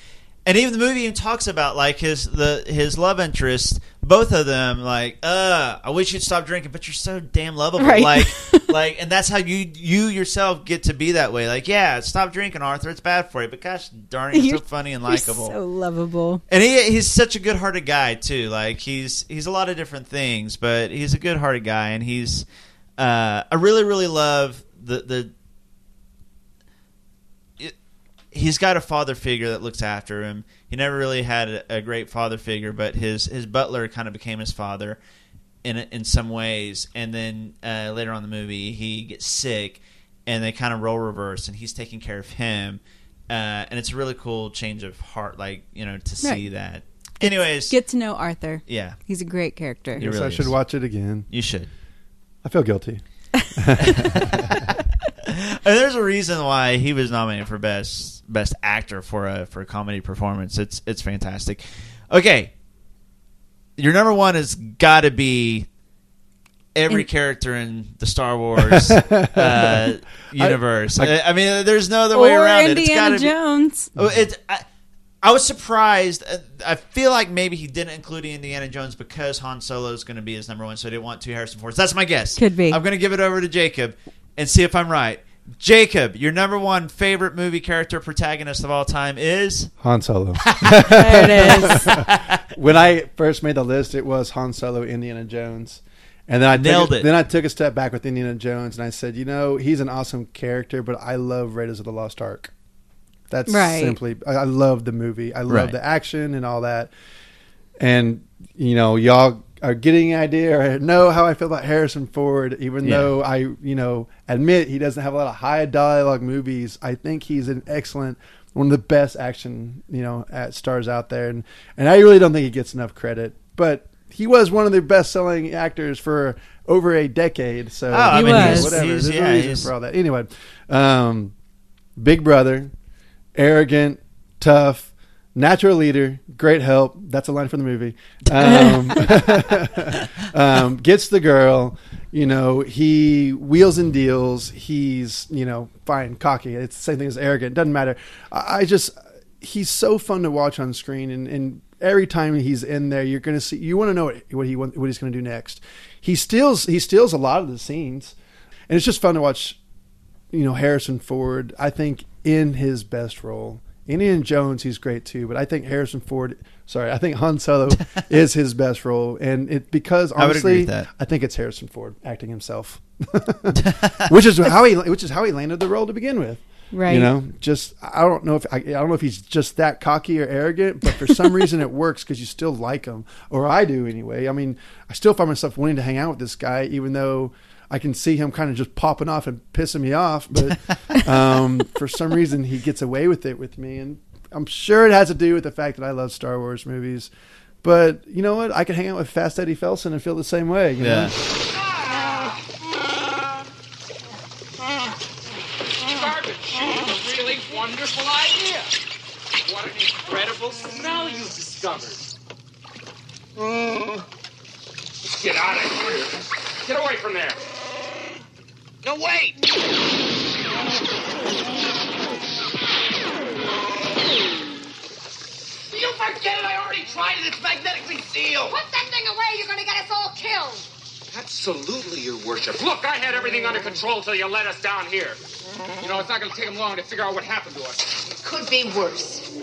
And even the movie even talks about like his the his love interest, both of them. Like, uh, I wish you'd stop drinking, but you're so damn lovable. Right. Like, <laughs> like, and that's how you you yourself get to be that way. Like, yeah, stop drinking, Arthur. It's bad for you, but gosh darn, it, you're, so funny and <laughs> likable. so lovable. And he he's such a good hearted guy too. Like he's he's a lot of different things, but he's a good hearted guy, and he's uh, I really really love the the. It, he's got a father figure that looks after him. He never really had a, a great father figure, but his his butler kind of became his father in in some ways. And then uh, later on in the movie, he gets sick, and they kind of roll reverse, and he's taking care of him. Uh, and it's a really cool change of heart, like you know, to see Right. that. Anyways, Get to know Arthur. Yeah. he's a great character. Yes, really I should is. watch it again. You should. I feel guilty. <laughs> And there's a reason why he was nominated for best best actor for a for a comedy performance. It's it's fantastic. Okay, your number one has got to be every And- character in the Star Wars <laughs> uh, universe. I, I- I mean, there's no other way around it. It's Indiana gotta be- Jones. Oh, It's. I, I was surprised. I feel like maybe he didn't include Indiana Jones because Han Solo is going to be his number one, so he didn't want two Harrison Fords. That's my guess. Could be. I'm going to give it over to Jacob and see if I'm right. Jacob, your number one favorite movie character protagonist of all time is Han Solo. <laughs> There it is. <laughs> when I first made the list, it was Han Solo, Indiana Jones, and then I Nailed took, it. Then I took a step back with Indiana Jones, and I said, you know, he's an awesome character, but I love Raiders of the Lost Ark. That's Right. simply. I, I love the movie. I love Right. the action and all that. And you know, y'all are getting an idea or know how I feel about Harrison Ford, even Yeah. though I, you know, admit he doesn't have a lot of high dialogue movies. I think he's an excellent, one of the best action, you know, at stars out there, and and I really don't think he gets enough credit. But he was one of the best selling actors for over a decade. So Oh, I He mean, was. whatever. he's- There's yeah, a reason he's- for all that. Anyway, um, Big Brother, arrogant, tough, natural leader, great help. That's a line from the movie. Um, <laughs> um, gets the girl. You know, he wheels and deals. He's you know fine, cocky. It's the same thing as arrogant. Doesn't matter. I, I just he's so fun to watch on screen, and, and every time he's in there, you're to see. You want to know what, what he what he's going to do next. He steals he steals a lot of the scenes, and it's just fun to watch you know Harrison Ford. I think in his best role. Indiana Jones, he's great too, but I think Harrison Ford. Sorry, I think Han Solo <laughs> is his best role, and it because I honestly, that. I think it's Harrison Ford acting himself, <laughs> which is how he which is how he landed the role to begin with. Right. You know, just I don't know if I, I don't know if he's just that cocky or arrogant, but for some <laughs> reason it works because you still like him, or I do anyway. I mean, I still find myself wanting to hang out with this guy, even though I can see him kind of just popping off and pissing me off. But <laughs> um, for some reason, he gets away with it with me, and I'm sure it has to do with the fact that I love Star Wars movies. But you know what? I can hang out with Fast Eddie Felson and feel the same way. You Yeah. Know? Garbage chute, a really wonderful idea. What an incredible smell you've discovered. Let's get out of here. Get away from there. No, wait! You forget it. I already tried it. It's magnetically sealed. Put that thing away. You're going to get us all killed. Absolutely, Your Worship. Look, I had everything under control till you let us down here. You know, it's not going to take them long to figure out what happened to us. It Could be worse.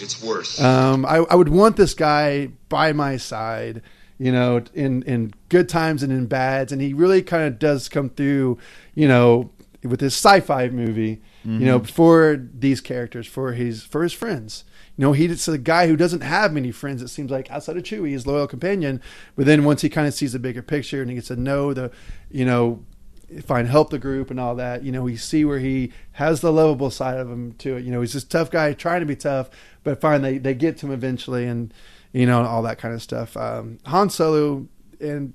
It's worse. Um, I, I would want this guy by my side, you know, in in good times and in bads, and he really kind of does come through, you know, with his sci-fi movie, you know, Mhm. for these characters, for his for his friends. You know, he's a guy who doesn't have many friends. It seems like outside of Chewie, his loyal companion. But then once he kind of sees the bigger picture and he gets to know the, you know, find help the group and all that. You know, we see where he has the lovable side of him to it. You know, he's this tough guy trying to be tough, but fine, they they get to him eventually, and you know, all that kind of stuff. Um, Han Solo, and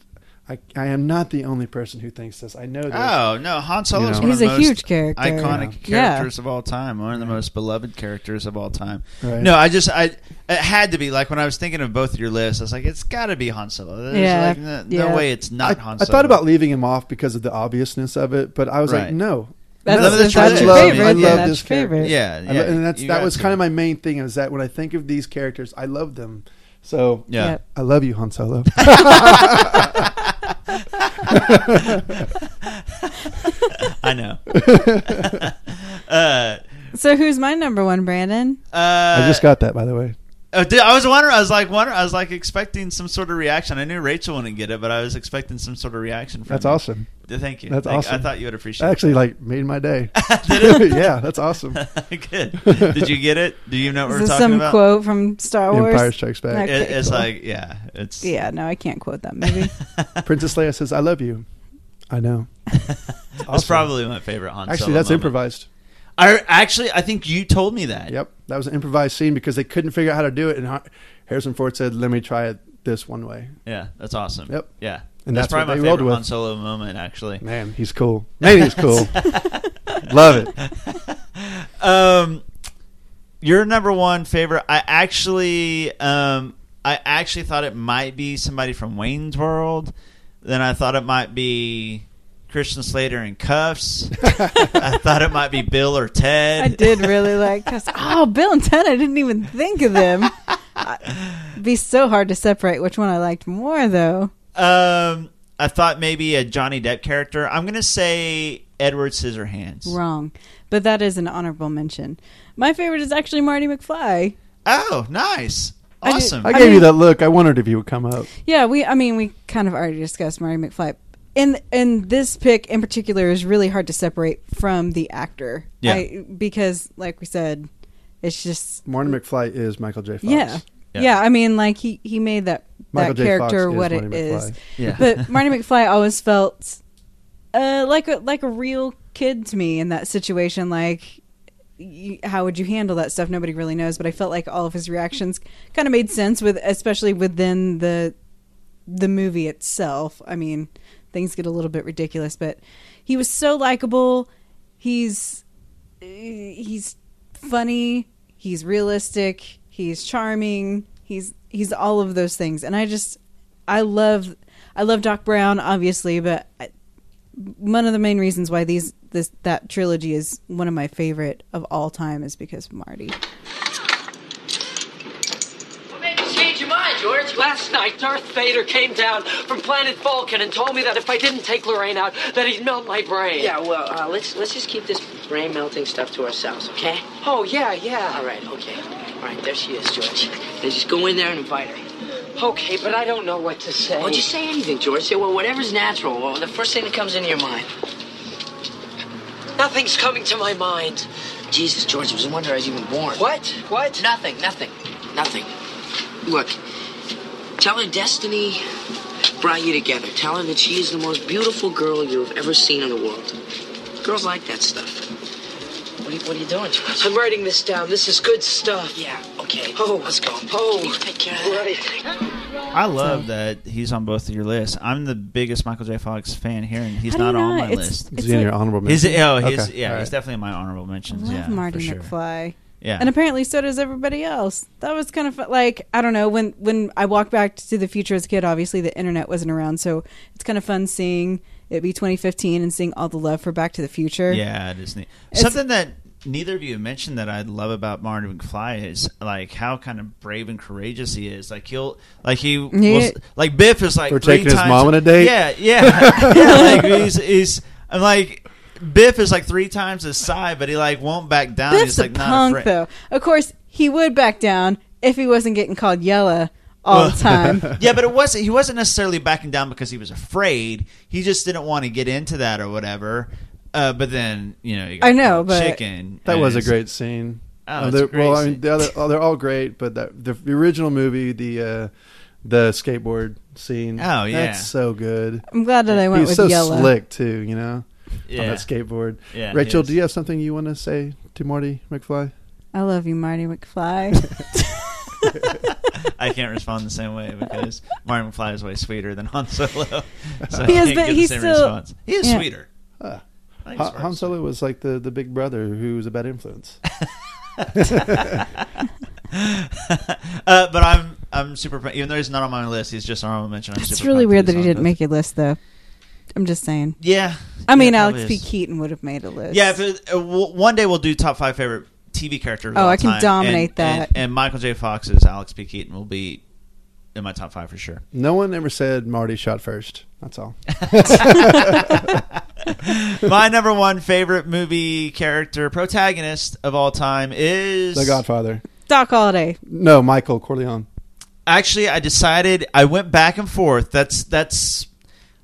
I I am not the only person who thinks this. I know this. Oh no, Han Solo is You one know? of the He's a most huge character. iconic Yeah. characters of all time. One of the most beloved characters of all time. Right. No, I just I it had to be like when I was thinking of both of your lists. I was like, it's got to be Han Solo. There's Yeah. like, no, no way it's not I, Han I thought about leaving him off because of the obviousness of it, but I was Right. like, no. That's- no, that's I your love, favorite. I love that's this your character. favorite. Yeah, I yeah, and that's that was to. kind of my main thing is that when I think of these characters, I love them. So Yeah. Yep. I love you, Han Solo. <laughs> I know. <laughs> uh, So who's my number one, Brandon? uh, I just got that, by the way. Uh, oh, did, I was wondering. I was like wondering. I was like expecting some sort of reaction. I knew Rachael wouldn't get it, but I was expecting some sort of reaction. From That's you. awesome. Thank you. That's Thank- awesome. I thought you would appreciate. Actually, like made my day. <laughs> Did <laughs> it? yeah, that's awesome. <laughs> Good. Did you get it? Do you know what Is we're this talking some about? quote from Star Wars? Empire Strikes Back. Okay, It- it's cool. like yeah, it's yeah. No, I can't quote that movie. Princess Leia says, "I love you." I know. That's awesome. probably my favorite Han Actually, Solo that's moment. improvised. I actually, I think you told me that. Yep, that was an improvised scene because they couldn't figure out how to do it, and Harrison Ford said, "Let me try it this one way." Yeah, that's awesome. Yep. Yeah, And that's, that's probably my favorite. Han Solo moment. Actually, Man, he's cool. Man, he's cool. <laughs> Love it. <laughs> Um, your number one favorite. I actually, um, I actually thought it might be somebody from Wayne's World. Then I thought it might be Christian Slater in Kuffs. <laughs> I thought it might be Bill or Ted. I did really like. Cause, oh, Bill and Ted. I didn't even think of them. It'd be so hard to separate which one I liked more, though. Um, I thought maybe a Johnny Depp character. I'm gonna say Edward Scissorhands. Wrong, but that is an honorable mention. My favorite is actually Marty McFly. Oh, nice, I did- awesome. I I gave you that look. I wondered if you would come up. Yeah, we. I mean, we kind of already discussed Marty McFly. And and this pick in particular is really hard to separate from the actor. Yeah. I, because, like we said, it's just Martin McFly is Michael J. Fox. yeah. Yeah. yeah. I mean, like he he made that Michael that J. Character is what it Marty is. Yeah. <laughs> But Marty McFly always felt uh, like a like a real kid to me in that situation. Like, you, how would you handle that stuff? Nobody really knows. But I felt like all of his reactions kind of made sense with, especially within the the movie itself. I mean, things get a little bit ridiculous, but he was so likable. He's he's funny. He's realistic. He's charming. He's he's all of those things, and I just I love I love Doc Brown, obviously, but I, one of the main reasons why these this that trilogy is one of my favorite of all time is because of Marty. What made you change your mind, George? Last night, Darth Vader came down from planet Vulcan and told me that if I didn't take Lorraine out, that he'd melt my brain. Yeah, well, uh, let's let's just keep this brain melting stuff to ourselves, okay? Oh, yeah, yeah. All right, okay. All right, there she is, George. Now just go in there and invite her. Okay, but I don't know what to say. Well, just say anything, George. Say well, whatever's natural. Well, the first thing that comes into your mind. Nothing's coming to my mind. Jesus, George, it was a wonder I was even born. What? What? Nothing, nothing, nothing. Look, tell her destiny brought you together. Tell her that she is the most beautiful girl you've ever seen in the world. Girls like that stuff. What are you, what are you doing, George? I'm writing this down. This is good stuff. Yeah, okay. Oh, let's go. Oh, take care of that. right. I love that he's on both of your lists. I'm the biggest Michael J. Fox fan here, and he's How do you not on not? my It's- list. Is he in your honorable He's, oh, he's, Okay, yeah, all he's definitely in my honorable I mentions. love yeah, Marty for sure. McFly. Yeah, And apparently so does everybody else. That was kind of fun. like I don't know when when I walked back to the future as a kid. Obviously, the internet wasn't around, so it's kind of fun seeing it be 2015 and seeing all the love for Back to the Future. yeah, it is neat. It's- Something that neither of you mentioned that I love about Marty McFly is like how kind of brave and courageous he is. Like he'll, like he, Yeah. was, like Biff is like For three taking his times- mom on a date? Yeah, yeah, <laughs> yeah. Like he's, he's, I'm like. Biff is like three times his size, but he like won't back down. Biff's he's like a not punk, afraid. though. Of course, he would back down if he wasn't getting called Yella all Well, the <laughs> time. yeah, but it wasn't. He wasn't necessarily backing down because he was afraid. He just didn't want to get into that or whatever. Uh, but then you know, you got I know, but- chicken. That and was a it's- great scene. Oh, Uh, it's they're- well, I scene. mean, the other, oh, they're all great, but that, the, the original movie, the uh, the skateboard scene. Oh, yeah. that's so good. I'm glad that I went He's with so yellow. slick too. You know, Yeah. on that skateboard. Yeah, Rachael, do you have something you want to say to Marty McFly? I love you, Marty McFly. <laughs> I can't respond the same way because Marty McFly is way sweeter than Han Solo. <laughs> So He I has can't been- give he's the same still- response. He is yeah. sweeter. Uh, I Han, Han Solo was like the, the big brother who was a bad influence. <laughs> uh, but I'm I'm super. pr- Even though he's not on my list, he's just honorable mention. I'm it's super really weird that he didn't make your list, though. I'm just saying. Yeah. I mean, Alex probably P. Keaton would have made a list. Yeah, if it, uh, w- one day we'll do top five favorite TV characters. of Oh, all I can time, dominate and- that. And, and Michael J. Fox's Alex P. Keaton will be in my top five for sure. No one ever said Marty shot first. That's all. <laughs> <laughs> my number one favorite movie character protagonist of all time is the Godfather. Doc Holliday. No, Michael Corleone. Actually, I decided I went back and forth. That's that's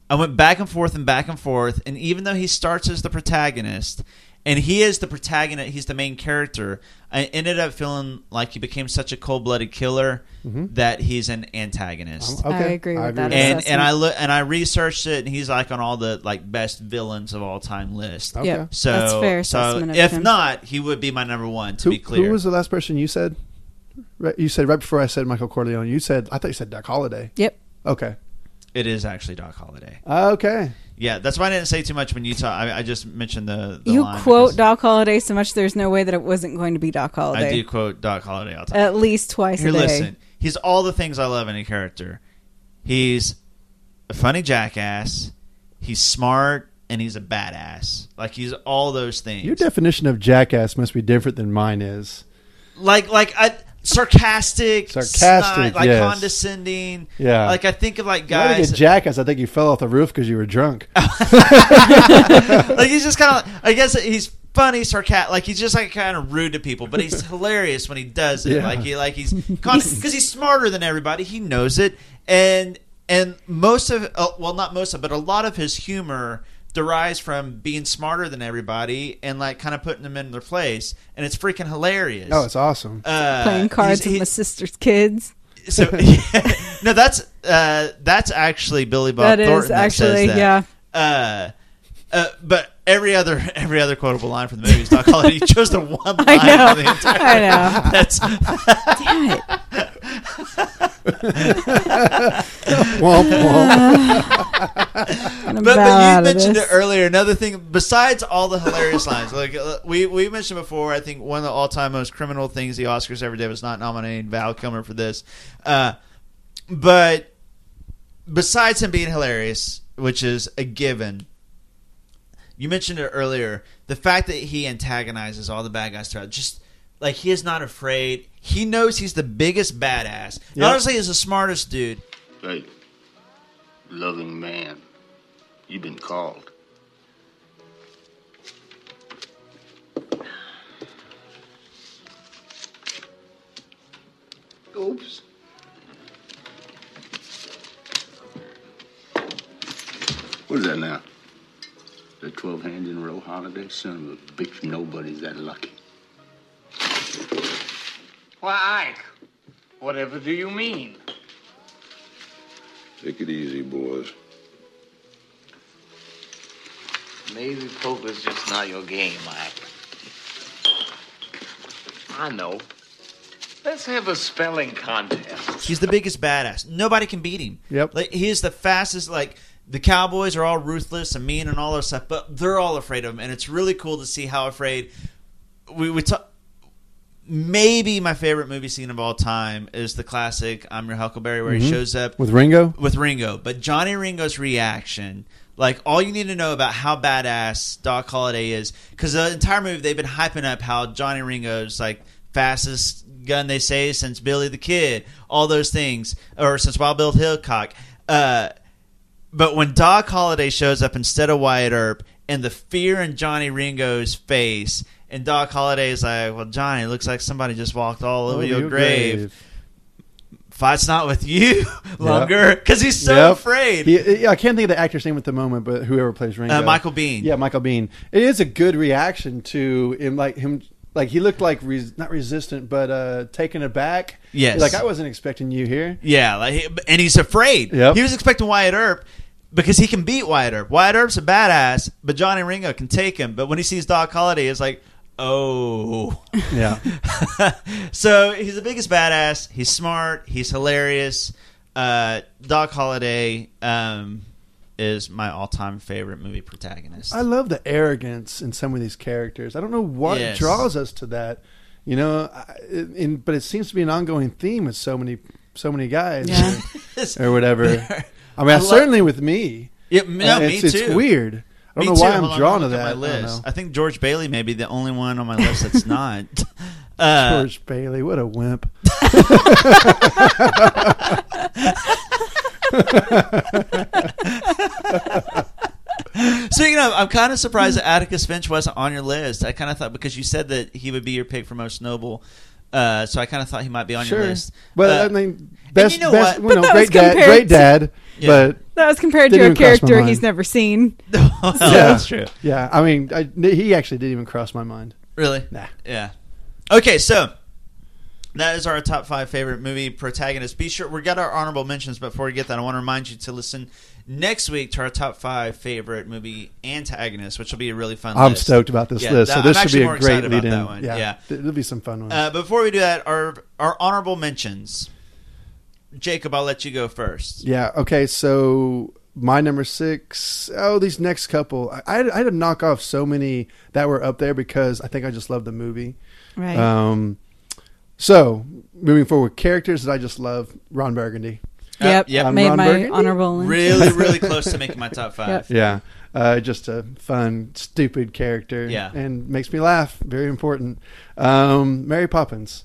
I went back and forth and back and forth, and even though he starts as the protagonist, and he is the protagonist, he's the main character. I ended up feeling like he became such a cold-blooded killer Mhm. that he's an antagonist. Um, okay. I agree with I agree that. with and assessment. and I look and I researched it, and he's like on all the like best villains of all time list. Okay. Yep, So that's fair so if him. not, he would be my number one. To Who, be clear, who was the last person you said? You said right before I said Michael Corleone. You said I thought you said Doc Holliday. Yep. Okay. It is actually Doc Holliday. Okay. Yeah, that's why I didn't say too much when you talk. I, I just mentioned the, the You line quote Doc Holliday so much, there's no way that it wasn't going to be Doc Holliday. I do quote Doc Holliday all the time. At least twice Here, a day. listen. He's all the things I love in a character. He's a funny jackass. He's smart and he's a badass. Like he's all those things. Your definition of jackass must be different than mine is. like like I, sarcastic, Sarcastic, snide, like yes. condescending. Yeah. Like I think of like guys. get jackass, I think you fell off the roof because you were drunk. <laughs> like he's just kind of. I guess he's funny, sarcastic. Like he's just like kind of rude to people, but he's <laughs> hilarious when he does it. Yeah. Like he like he's <laughs> because he's smarter than everybody. He knows it, and and most of uh, well, not most of, but a lot of his humor derives from being smarter than everybody and like kind of putting them in their place, and it's freaking hilarious. Oh, it's awesome. Uh, Playing cards with he- my sister's kids. so <laughs> <laughs> yeah. no, that's uh, that's actually Billy Bob That is Thornton that says actually, that. yeah. Uh, uh, but every other every other quotable line from the movie is Doc Holliday. He chose the one <laughs> line I know. for the entire. I know. <laughs> That's <laughs> Damn it. Womp, I'm but, but you mentioned this. it earlier. Another thing, besides all the hilarious lines, like uh, we we mentioned before, I think one of the all time most criminal things the Oscars ever did was not nominating Val Kilmer for this. Uh, but besides him being hilarious, which is a given, you mentioned it earlier. The fact that he antagonizes all the bad guys throughout, just like he is not afraid. He knows he's the biggest badass. Not Yep. only is the smartest dude. Hey, loving man, you've been called. Oops. What is that now? The 12 hands in a row Holliday? Son of a bitch, nobody's that lucky. Why, Ike, whatever do you mean? Take it easy, boys. Maybe poker's just not your game, Mike. I know. Let's have a spelling contest. He's the biggest badass. Nobody can beat him. Yep. Like he is the fastest. Like the Cowboys are all ruthless and mean and all that stuff, but they're all afraid of him, and it's really cool to see how afraid we we talk. Maybe my favorite movie scene of all time is the classic "I'm Your Huckleberry," where he Mhm. shows up With Ringo? With Ringo, but Johnny Ringo's reaction, like all you need to know about how badass Doc Holliday is, because the entire movie they've been hyping up how Johnny Ringo's like fastest gun they say since Billy the Kid, all those things, or since Wild Bill Hickok. Uh, but when Doc Holliday shows up instead of Wyatt Earp, and the fear in Johnny Ringo's face, and Doc Holliday is like, "Well, Johnny, it looks like somebody just walked all over Over your, your grave." grave. fights not with you <laughs> longer because he's so Yep. afraid. He- I can't think of the actor's name at the moment, but whoever plays Ringo, Uh, Michael Biehn. Yeah, Michael Biehn. It is a good reaction to him, like him, like he looked like res- not resistant, but uh taken aback. Yes. like I wasn't expecting you here. Yeah, like, he- and he's afraid. Yep. He was expecting Wyatt Earp because he can beat Wyatt Earp. Wyatt Earp's a badass, but Johnny Ringo can take him. But when he sees Doc Holliday, it's like, oh. Yeah. <laughs> so he's the biggest badass. He's smart. He's hilarious. Uh, Doc Holliday um, is my all-time favorite movie protagonist. I love the arrogance in some of these characters. I don't know what Yes. draws us to that, you know. I- In, but it seems to be an ongoing theme with so many, so many guys, or, <laughs> or whatever. I mean, I love- certainly with me. Yeah, no, Uh, me it's, too. It's weird. I don't Me know why too. I'm drawn to I'll that. at My I don't list. know. I, think George Bailey may be the only one on my list that's <laughs> not. Uh, George Bailey, what a wimp. <laughs> <laughs> Speaking of, I'm kind of surprised that Atticus Finch wasn't on your list. I kind of thought because you said that he would be your pick for most noble, uh, so I kind of thought he might be on Sure. your list. Well, Uh, I mean, best, you know best, what? you know, But that was great dad, compared great dad, Yeah. but That was compared to a even cross my character he's never seen. <laughs> <laughs> yeah, yeah, that's true. Yeah, I mean, I, he actually didn't even cross my mind. Really? Nah. Yeah. Okay, so that is our top five favorite movie protagonists. Be sure we got our honorable mentions. Before we get that, I want to remind you to listen next week to our top five favorite movie antagonists, which will be a really fun. List. I'm list. stoked about this Yeah, list. that- So this I'm should actually be more a great lead in. one. Yeah, yeah. th- there'll be some fun ones. Uh, before we do that, our our honorable mentions. Jacob, I'll let you go first. Yeah. Okay. So my number six. Oh, these next couple. I, I, had, I had to knock off so many that were up there because I think I just love the movie. Right. Um. So moving forward, characters that I just love. Ron Burgundy. Yep. yep. I'm Made Ron my Burgundy. honorable. mention. Really, <laughs> really close to making my top five. Yep. Yeah. Uh, just a fun, stupid character. Yeah. And makes me laugh. Very important. Um, Mary Poppins.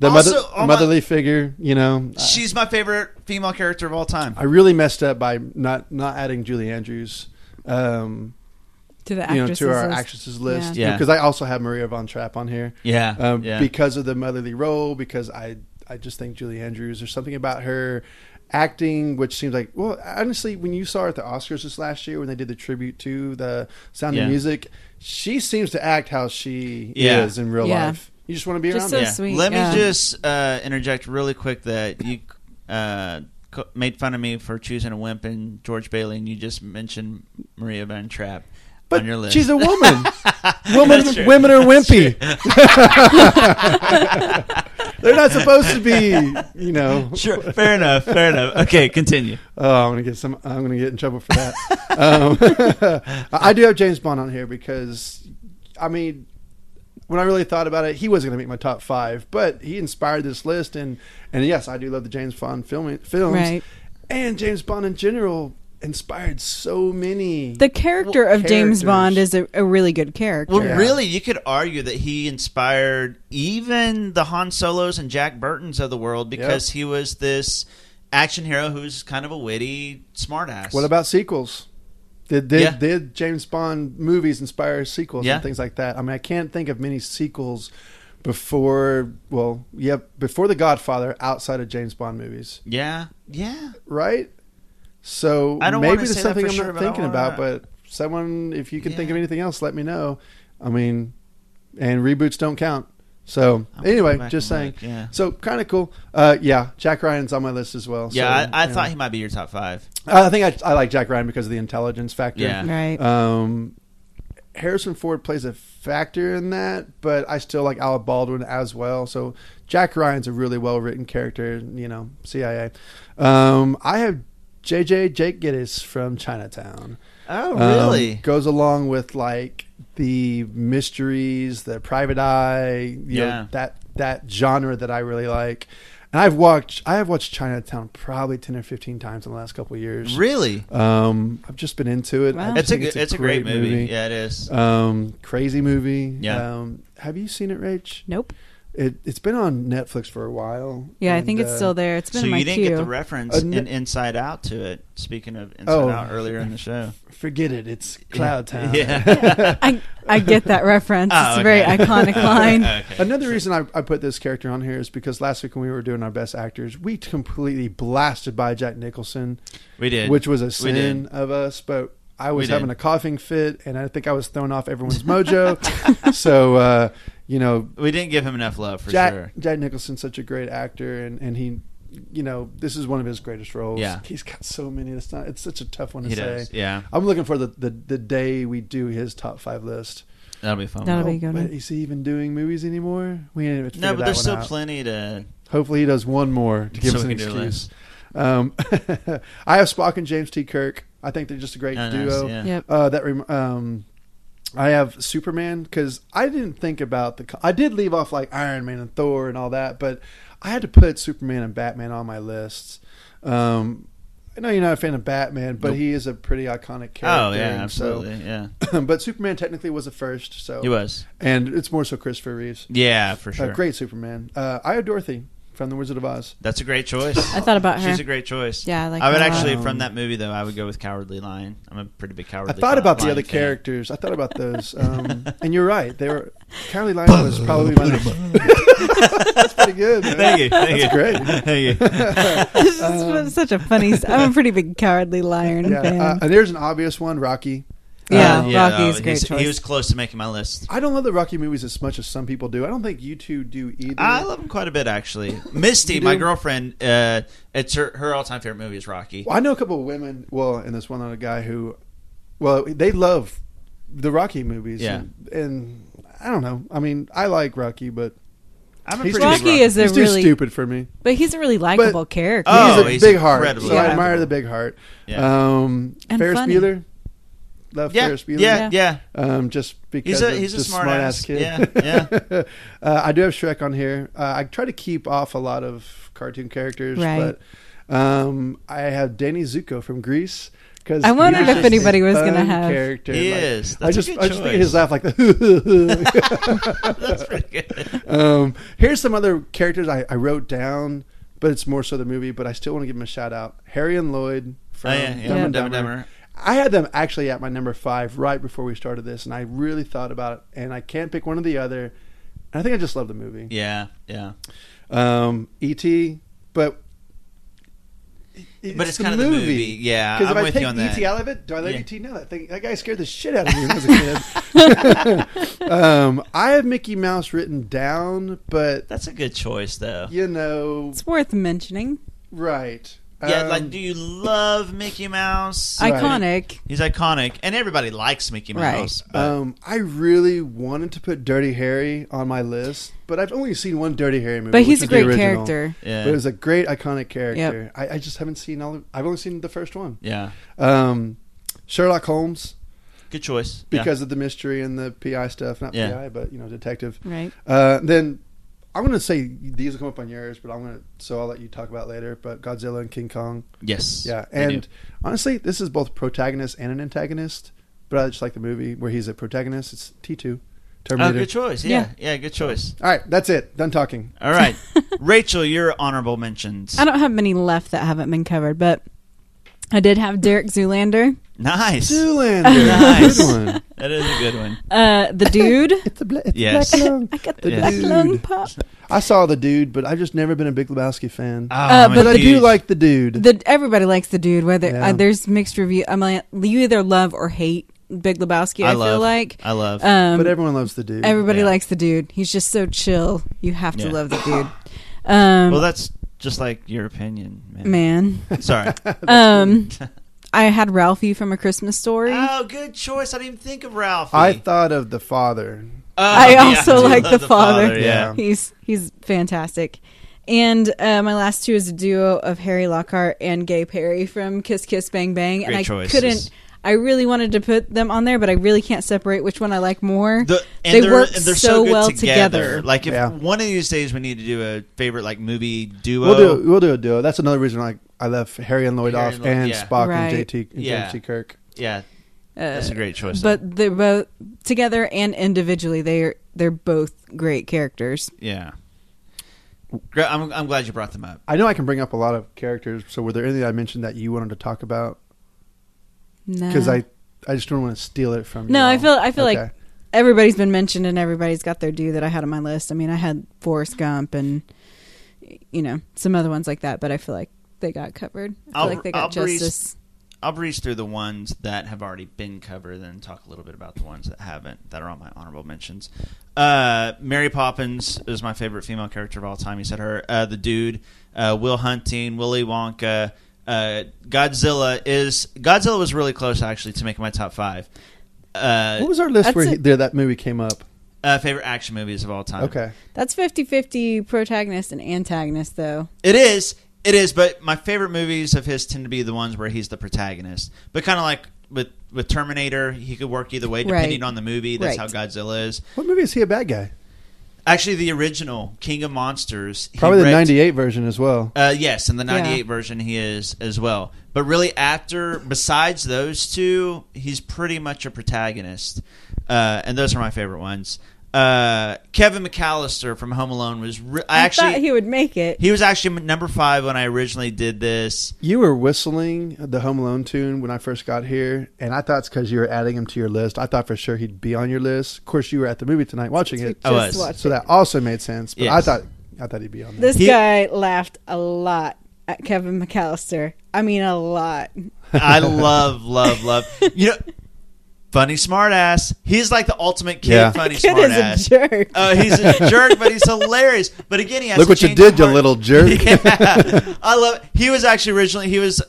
The Also, mother, oh my- motherly figure, you know. She's my favorite female character of all time. I really messed up by not not adding Julie Andrews. Um, To the you know, to our list. actresses list. Yeah. Because I also have Maria Von Trapp on here. Yeah, Um, yeah. Because of the motherly role, because I I just think Julie Andrews, there's something about her acting which seems like well honestly when you saw her at the oscars this last year when they did the tribute to the sound Yeah. of music she seems to act how she Yeah. is in real Yeah. life you just want to be Just around so her Yeah. sweet, Let yeah. me just uh, interject really quick that you uh, made fun of me for choosing a wimp in George Bailey, and you just mentioned Maria Van Trapp but on your list. she's a woman <laughs> women, women are wimpy <laughs> they're not supposed to be you know Sure, fair enough, fair enough. Okay, continue. Oh, I'm gonna get some. I'm gonna get in trouble for that. um, <laughs> I do have James Bond on here because, I mean, when I really thought about it, he wasn't gonna make my top five, but he inspired this list, and and yes, I do love the James Bond film films, Right. and James Bond in general inspired so many. The character of James. Bond is a, a really good character. Well, really, you could argue that he inspired even the Han Solos and Jack Burtons of the world because he was this action hero who's kind of a witty smartass. What about sequels? Did did, Yeah. did James Bond movies inspire sequels Yeah. and things like that? I mean, I can't think of many sequels before. Well, yeah, before The Godfather, outside of James Bond movies, Yeah, yeah. right? So I don't maybe there's something I'm sure, not but thinking wanna- about. But someone, if you can think of anything else, let me know. I mean, and reboots don't count. So I'll go anyway, just saying. look, yeah. So kind of cool. Uh, yeah, Jack Ryan's on my list as well. Yeah, so, I, I thought know. he might be your top five. I think I, I like Jack Ryan because of the intelligence factor. Yeah. Right. Um, Harrison Ford plays a factor in that, but I still like Alec Baldwin as well. So Jack Ryan's a really well written character. You know, CIA. Um, I have JJ Jake Gittes from Chinatown. Oh, Um, really? goes along with like the mysteries, the private eye, you Yeah. know, that that genre that I really like. And I've watched I have watched Chinatown probably ten or fifteen times in the last couple of years. Really? Um, I've just been into it. Wow. It's a think good- it's a great movie. Yeah, it is. Um, crazy movie. Yeah. Um, have you seen it, Rach? Nope. It, it's been on Netflix for a while. Yeah, I think it's uh, still there. It's been so in my you didn't queue. get the reference Uh, in Inside Out to it. Speaking of Inside Oh. Out earlier in the show. <laughs> Forget it. It's Cloud Town. <laughs> Yeah. <laughs> I I get that reference. Oh, it's a very iconic line. Okay. Another reason I, I put this character on here is because last week when we were doing our best actors, we completely blasted by Jack Nicholson. We did. which was a sin of us. But I was having a coughing fit, and I think I was throwing off everyone's mojo. so uh, you know, We didn't give him enough love for Jack sure. Jack Nicholson's such a great actor, and and he. You know, this is one of his greatest roles. Yeah. he's got so many. It's not. It's such a tough one to He say. does, yeah. I'm looking for the, the the day we do his top five list. That'll be fun. That'll Oh, be good but. Is he even doing movies anymore? We ain't even No, but there's still out. plenty to. Hopefully, he does one more to give So us an we can excuse. Um, <laughs> I have Spock and James T. Kirk. I think they're just a great Oh, nice, duo. yeah. Yep. Uh, that rem- um, I have Superman because I didn't think about the. I did leave off like Iron Man and Thor and all that, but I had to put Superman and Batman on my lists. Um, I know you're not a fan of Batman, but Nope. he is a pretty iconic character. Oh yeah, and so- absolutely. yeah. <laughs> but Superman technically was the first, so He was. and it's more so Christopher Reeves. Yeah, for Uh, sure. great Superman. Uh, I have Dorothy from The Wizard of Oz. That's a great choice. I thought about her. She's a great choice. Yeah, I like I would her a lot. actually Um, from that movie though. I would go with Cowardly Lion. I'm a pretty big cowardly. Lion. I thought about the Lion other fan. characters. I thought about those, um, <laughs> and you're right. They were Cowardly Lion was probably my. <laughs> That's pretty good. Man. Thank you. Thank That's you. great. Thank you. <laughs> This is such a funny. s- I'm a pretty big cowardly lion Yeah, fan. uh, and there's an obvious one, Rocky. Yeah, Um, Rocky's a great choice. He was close to making my list. I don't love the Rocky movies as much as some people do. I don't think you two do either. I love him quite a bit actually. Misty, my girlfriend, uh, it's her her all time favorite movie is Rocky. Well, I know a couple of women. Well, and this one other guy who, well, they love the Rocky movies. Yeah. and, and I don't know. I mean, I like Rocky, but I'm a he's pretty too, Rocky is a he's too really- stupid for me. but he's a really likable character. Oh, he's a he's big heart. incredibly So I admire the big heart. Yeah. Um, And Ferris funny. Bueller. Love Yeah, Ferris Bueller. yeah, yeah. Um, just because He's a- of he's a smart smart-ass ass. kid. Yeah, <laughs> yeah. uh, I do have Shrek on here. Uh, I try to keep off a lot of cartoon characters, Right. but um, I have Danny Zuko from Grease. Cause I wondered if anybody was gonna have- character. He Like, is. I That's a just good I just think choice. his laugh like the. <laughs> That's pretty good. Um, here's some other characters I, I wrote down, but it's more so the movie. But I still want to give him a shout out. Harry and Lloyd from Oh, yeah, yeah. Dumb and Dumb and Dumber. Dumber. I had them actually at my number five right before we started this, and I really thought about it, and I can't pick one or the other. And I think I just love the movie. Yeah, yeah. Um, E.T., but But it's kind of the movie. Yeah, Because I'm if I take you on that. E.T. out of it, do I let Yeah. E.T. know that thing? That guy scared the shit out of me when I was a kid. <laughs> <laughs> um, I have Mickey Mouse written down, but That's a good choice though. you know, It's worth mentioning. right? Yeah, Um, like, do you love Mickey Mouse? Right. Iconic. He's iconic, and everybody likes Mickey Right. Mouse. but- Um, I really wanted to put Dirty Harry on my list, but I've only seen one Dirty Harry movie. But he's which a is the great original. character. Yeah. But it was a great iconic character. I, I just haven't seen all. Of, I've only seen the first one. yeah, Um, Sherlock Holmes good choice. Yeah. because of the mystery and the PI stuff. Not Yeah. PI, but you know, detective. Right. Uh, then I'm going to say these will come up on yours, but I'm going to so I'll let you talk about it later. But Godzilla and King Kong. yes, Yeah, and honestly, this is both protagonist and an antagonist. But I just like the movie where he's a protagonist. It's T two, oh, Terminator. good choice. Yeah, yeah, good choice. All right, that's it. Done talking. All right, <laughs> Rachel, your honorable mentions. I don't have many left that haven't been covered, but I did have Derek Zoolander, Nice, Zoolander, <laughs> nice. good one. That is a good one. uh, the dude. It's a bla- it's Yes. black lung. <laughs> I got the Yeah. black lung pop. I saw the dude, but I've just never been a Big Lebowski fan. Oh, I'm a but I do huge- like the dude. The everybody likes the dude. Whether Yeah. uh, there's mixed review, I'm like you either love or hate Big Lebowski. I, I feel like I love. um, but everyone loves the dude. everybody yeah. likes the dude. He's just so chill. You have to Yeah. love the dude. Um, well, that's just like your opinion, man. man. Sorry. <laughs> um, I had Ralphie from A Christmas Story. oh, good choice. I didn't even think of Ralphie. I thought of the father. Oh, I yeah, also do <laughs> like love the father. Yeah. He's he's fantastic. And uh, my last two is a duo of Harry Lockhart and Gay Perry from Kiss Kiss Bang Bang. and I choices. couldn't. I really wanted to put them on there, but I really can't separate which one I like more. The, and they they're, work and they're so, so, good well together. together. Like if Yeah. one of these days we need to do a favorite like movie duo. We'll do we'll do a duo. That's another reason I I left Harry and Lloyd Harry off and Lloyd, and yeah. Spock Right. and JT and Yeah. James T. Kirk. Yeah, uh, that's a great choice. but they're both together and individually. They're they're both great characters. yeah, I'm, I'm glad you brought them up. I know I can bring up a lot of characters. So were there anything I mentioned that you wanted to talk about? No. Because I, I just don't want to steal it from you. No, I all. feel I feel Okay. like everybody's been mentioned and everybody's got their due that I had on my list. I mean, I had Forrest Gump and you know some other ones like that, but I feel like they got covered. I feel I'll, like they got I'll breeze, justice. I'll breeze through the ones that have already been covered, then talk a little bit about the ones that haven't, that are on my honorable mentions. Uh, Mary Poppins is my favorite female character of all time. You said her. Uh, the Dude, uh, Will Hunting, Willy Wonka, uh, Godzilla is Godzilla was really close actually to making my top five. Uh, What was our list where it. he, there that movie came up? uh, favorite action movies of all time? Okay. That's 50-50 protagonist and antagonist though. It is. It is, but my favorite movies of his tend to be the ones where he's the protagonist. But kind of like with with Terminator, he could work either way depending Right. on the movie. That's Right. how Godzilla is. What movie is he a bad guy? Actually, the original King of Monsters. he Probably the wrecked- '98 version as well. Uh, yes, in the '98 Yeah. version, he is as well. But really, after besides those two, he's pretty much a protagonist, uh, and those are my favorite ones. Uh, Kevin McAllister from Home Alone was. Re- I, I actually thought he would make it. he was actually number five when I originally did this. You were whistling the Home Alone tune when I first got here, and I thought it's because you were adding him to your list. I thought for sure he'd be on your list. Of course, you were at the movie tonight watching it, I was. watched so that also made sense. But I thought I thought he'd be on there. This guy laughed a lot at Kevin McAllister. I mean, a lot. I love, love, love. You know, funny smartass. He's like the ultimate kid. Yeah. Funny Kid is a smartass. jerk. Oh, he's a <laughs> jerk, but he's hilarious. But again, he has Look to what you did, the you little jerk. <laughs> Yeah, <laughs> I love. It. He was actually originally he was.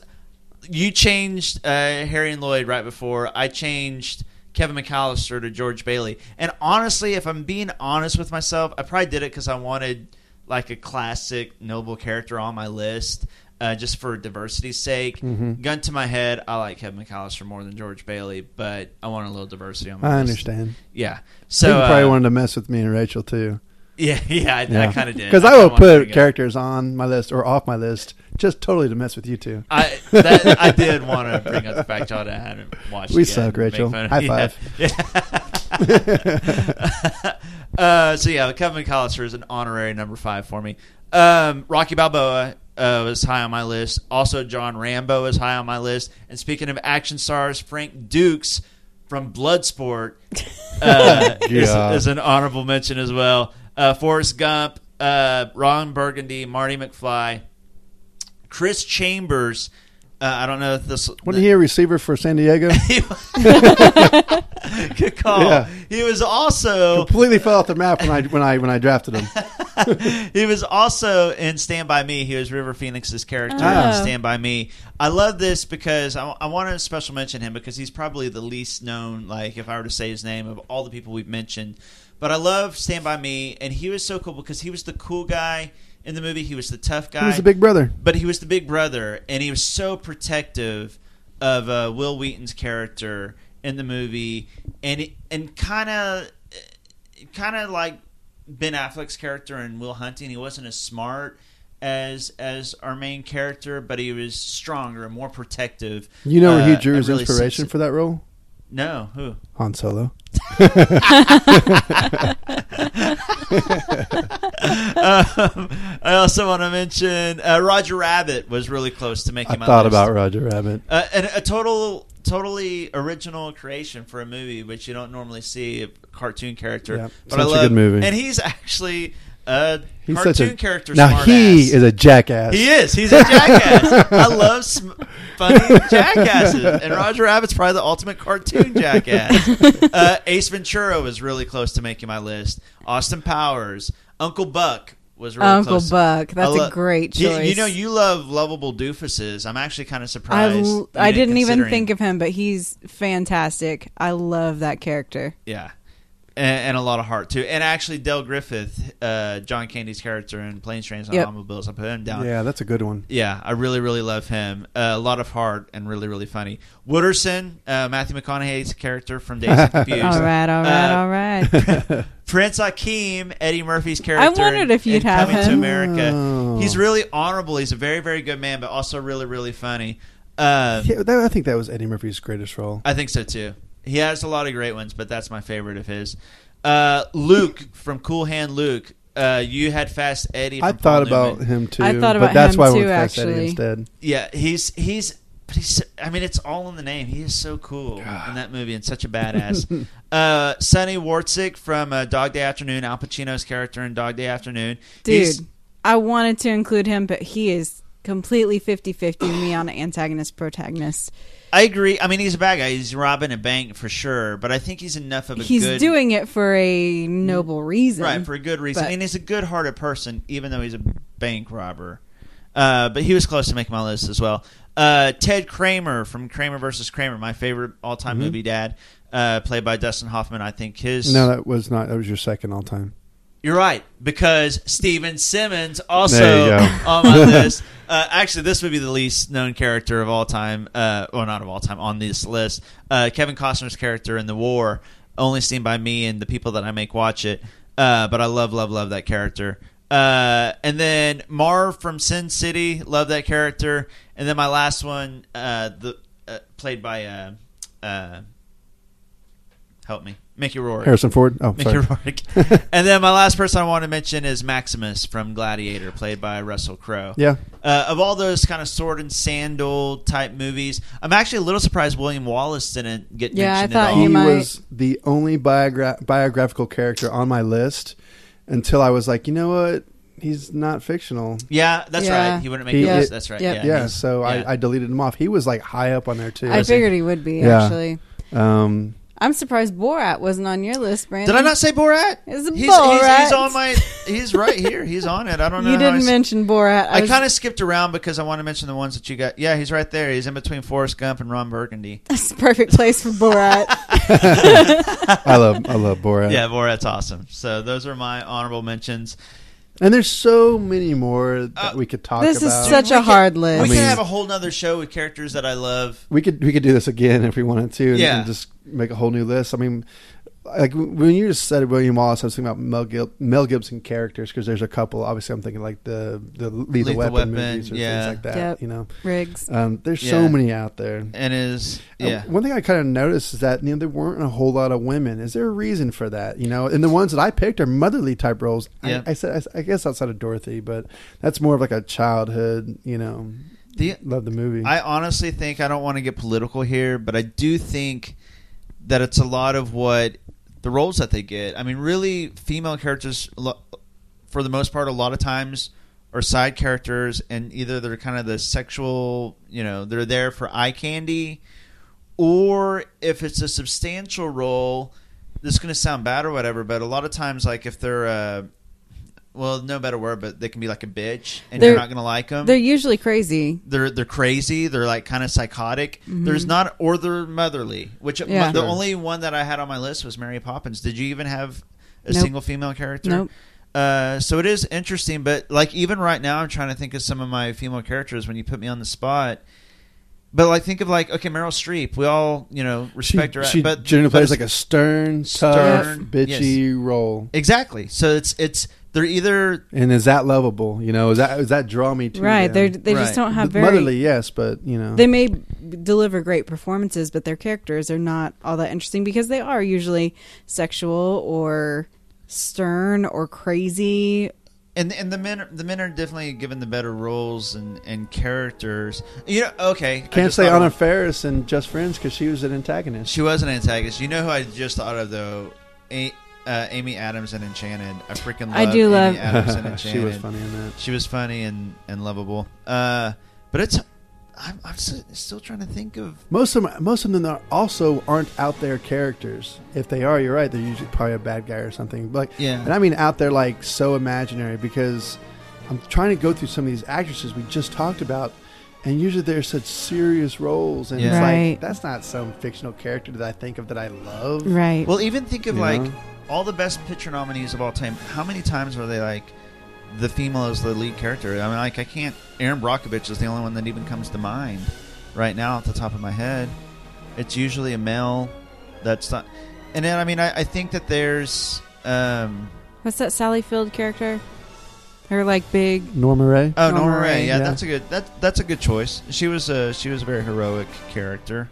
You changed uh, Harry and Lloyd right before I changed Kevin McAllister to George Bailey. And honestly, if I'm being honest with myself, I probably did it because I wanted like a classic noble character on my list. Uh, just for diversity's sake, Mhm. gun to my head, I like Kevin McAllister more than George Bailey, but I want a little diversity on my I list. understand. Yeah, So you probably uh, wanted to mess with me and Rachel too. <laughs> Yeah, yeah, I, I kind of did. Because I I, will put bring it up. characters on my list or off my list just totally to mess with you two. I that, I did want to bring up the fact y'all hadn't watched. We suck, Rachel. High <laughs> Yeah. <laughs> uh, so yeah, Kevin McAllister is an honorary number five for me. Um, Rocky Balboa uh, was high on my list. Also, John Rambo is high on my list. And speaking of action stars, Frank Dux from Bloodsport <laughs> uh, is, is an honorable mention as well. Uh, Forrest Gump, uh, Ron Burgundy, Marty McFly, Chris Chambers. Uh, I don't know if this. Wasn't he a receiver for San Diego? <laughs> <laughs> <laughs> Good call. Yeah. He was also Completely fell off the map when I when I when I drafted him. he was also in Stand by Me. He was River Phoenix's character Oh. in Stand by Me. I love this because I, I want to special mention him because he's probably the least known. Like if I were to say his name of all the people we've mentioned, but I love Stand by Me, and he was so cool because he was the cool guy in the movie. He was the tough guy. He was the big brother. but he was the big brother, and he was so protective of uh, Wil Wheaton's character in the movie, and it, and kind of kind of like Ben Affleck's character in Will Hunting. He wasn't as smart as as our main character, but he was stronger and more protective. You know where he uh, drew his really inspiration for that role? No, who? Han Solo. <laughs> <laughs> um, I also want to mention uh, Roger Rabbit was really close to making I my thought list. about Roger Rabbit. Uh, and a total, totally original creation for a movie, which you don't normally see a cartoon character. Yeah, but such I a love, good movie. and he's actually a He's cartoon such a character. Now smart he ass. is a jackass. He is. He's a jackass. I <laughs> love sm- funny jackasses, and Roger Rabbit's probably the ultimate cartoon jackass. <laughs> Uh, Ace Ventura was really close to making my list. Austin Powers, Uncle Buck was really Uncle close. Buck. That's a great You- choice. You, know, you love lovable doofuses. I'm actually kind of surprised. l- you I didn't even think of him, but he's fantastic. I love that character. Yeah. And, and a lot of heart too, and actually Del Griffith, uh, John Candy's character in Planes, Trains, and Yep. Automobiles, I put him down. Yeah, that's a good one. Yeah, I really, really love him. Uh, a lot of heart and really, really funny. Wooderson, uh, Matthew McConaughey's character from Dazed and <laughs> Confused. All right, all right, Uh, all right. <laughs> Prince Akeem, Eddie Murphy's character. I wondered in- if you'd in have Coming to. America. Oh. He's really honorable. He's a very, very good man, but also really, really funny. Uh, Yeah, that, I think that was Eddie Murphy's greatest role. I think so too. He has a lot of great ones, but that's my favorite of his. Uh, Luke from Cool Hand Luke. Uh, you had Fast Eddie. I Paul thought about him too. I thought but about that's him why I went too, with Fast Eddie actually. instead. Yeah, he's he's but he's. I mean, it's all in the name. He is so cool in that movie and such a badass. <laughs> uh, Sonny Wortzik from uh, Dog Day Afternoon, Al Pacino's character in Dog Day Afternoon. Dude, He's- I wanted to include him, but he is completely 50-50 me on antagonist protagonist. I agree. I mean, he's a bad guy. He's robbing a bank for sure, but I think he's enough of a He's good. doing it for a noble reason. Right, for a good reason. But- I mean, he's a good hearted person, even though he's a bank robber. Uh, but he was close to making my list as well. Uh, Ted Kramer from Kramer versus Kramer, my favorite all time Mhm. movie dad, uh, played by Dustin Hoffman. I think his. No, that was not. That was your second all time. You're right, because Steven Simmons also There you go. <laughs> on my list. <laughs> Uh, actually, this would be the least known character of all time. Uh, well, not of all time on this list. Uh, Kevin Costner's character in The War, only seen by me and the people that I make watch it. Uh, but I love, love, love that character. Uh, and then Marv from Sin City, love that character. And then my last one, uh, the uh, played by uh, uh, help me, Mickey Rourke. Harrison Ford? Oh, Mickey sorry. Rourke. <laughs> <laughs> and then my last person I want to mention is Maximus from Gladiator, played by Russell Crowe. Yeah. Uh, of all those kind of sword and sandal type movies, I'm actually a little surprised William Wallace didn't get Yeah, I mentioned thought at he might- was the only biogra- biographical character on my list until I was like, you know what? He's not fictional. Yeah, that's Yeah. right. He wouldn't make He- the list. it- That's right. Yep. Yeah, Yeah, so yeah. I, I deleted him off. He was like high up on there too. I figured he would be, Yeah. actually. Um, I'm surprised Borat wasn't on your list, Brandon. Did I not say Borat? It's a He's, Borat. he's, he's on my. He's right here. He's on it. I don't <laughs> know. You didn't s- mention Borat. I was- kind of skipped around because I want to mention the ones that you got. Yeah, he's right there. He's in between Forrest Gump and Ron Burgundy. <laughs> That's the perfect place for Borat. <laughs> I love I love Borat. Yeah, Borat's awesome. So those are my honorable mentions. And there's so many more that uh, we could talk about. this is about. such a We hard list. We I could have a whole nother show with characters that I love. we could we could do this again if we wanted to, and, Yeah. and just make a whole new list. I mean, like when you just said William Wallace, I was thinking about Mel, Gib- Mel Gibson characters because there's a couple. Obviously, I'm thinking like the the Lethal, Lethal Weapon, Weapon, movies or yeah. things like that. Yep. You know, Riggs. um, there's Yeah. so many out there. And is Uh, yeah. one thing I kind of noticed is that you know there weren't a whole lot of women. Is there a reason for that? You know, and the ones that I picked are motherly type roles. Yeah. I, I said I, I guess outside of Dorothy, but that's more of like a childhood. You know, The- love the movie. I honestly think I don't want to get political here, but I do think that it's a lot of what the roles that they get. I mean, really, female characters, for the most part, a lot of times are side characters, and either they're kind of the sexual, you know, they're there for eye candy, or if it's a substantial role, this is going to sound bad or whatever, but a lot of times, like if they're, uh, well, no better word, but they can be like a bitch, and They're- you're not going to like them They're usually crazy. they're they're crazy. They're like kind of psychotic. Mhm. There's not, or they're motherly. Which Yeah. the only one that I had on my list was Mary Poppins. Did you even have a Nope. single female character? Nope. Uh, so it is interesting, but like even right now, I'm trying to think of some of my female characters when you put me on the spot. But like, think of like okay, Meryl Streep. We all you know respect her, she but generally plays like a stern, tough, Stern, bitchy role. exactly. So it's it's they're either And is that lovable? You know, is that is that draw me to Right, them? they're- they just don't have very- motherly. Yes, but you know, They may deliver great performances, but their characters are not all that interesting because they are usually sexual or stern or crazy. and and the men the men are definitely given the better roles and and characters. You know, okay. Can't say thought of Anna. Faris and Just Friends because she was an antagonist. She was an antagonist. You know who I just thought of though? A, uh, Amy Adams in Enchanted. I freaking love I do Amy love- Adams in Enchanted <laughs> She was funny in that. She was funny and and lovable. Uh, but it's I'm, I'm s- still trying to think of Most of them, most of them are also aren't out there characters. If they are, you're right. They're usually probably a bad guy or something. But like, Yeah. and I mean out there like so imaginary because I'm trying to go through some of these actresses we just talked about, and usually they're such serious roles, and Yeah. it's Right. like that's not some fictional character that I think of that I love. Right. Well, even think of You like know? All the best picture nominees of all time. How many times were they like the female is the lead character? I mean, like I can't. Erin Brockovich is the only one that even comes to mind right now off the top of my head. It's usually a male. That's not. And then I mean, I, I think that there's. um What's that Sally Field character? Her like big. Norma Rae. Oh, Norma, Norma Rae. Ray. Yeah, Yeah. that's a good. That that's a good choice. She was a she was a very heroic character.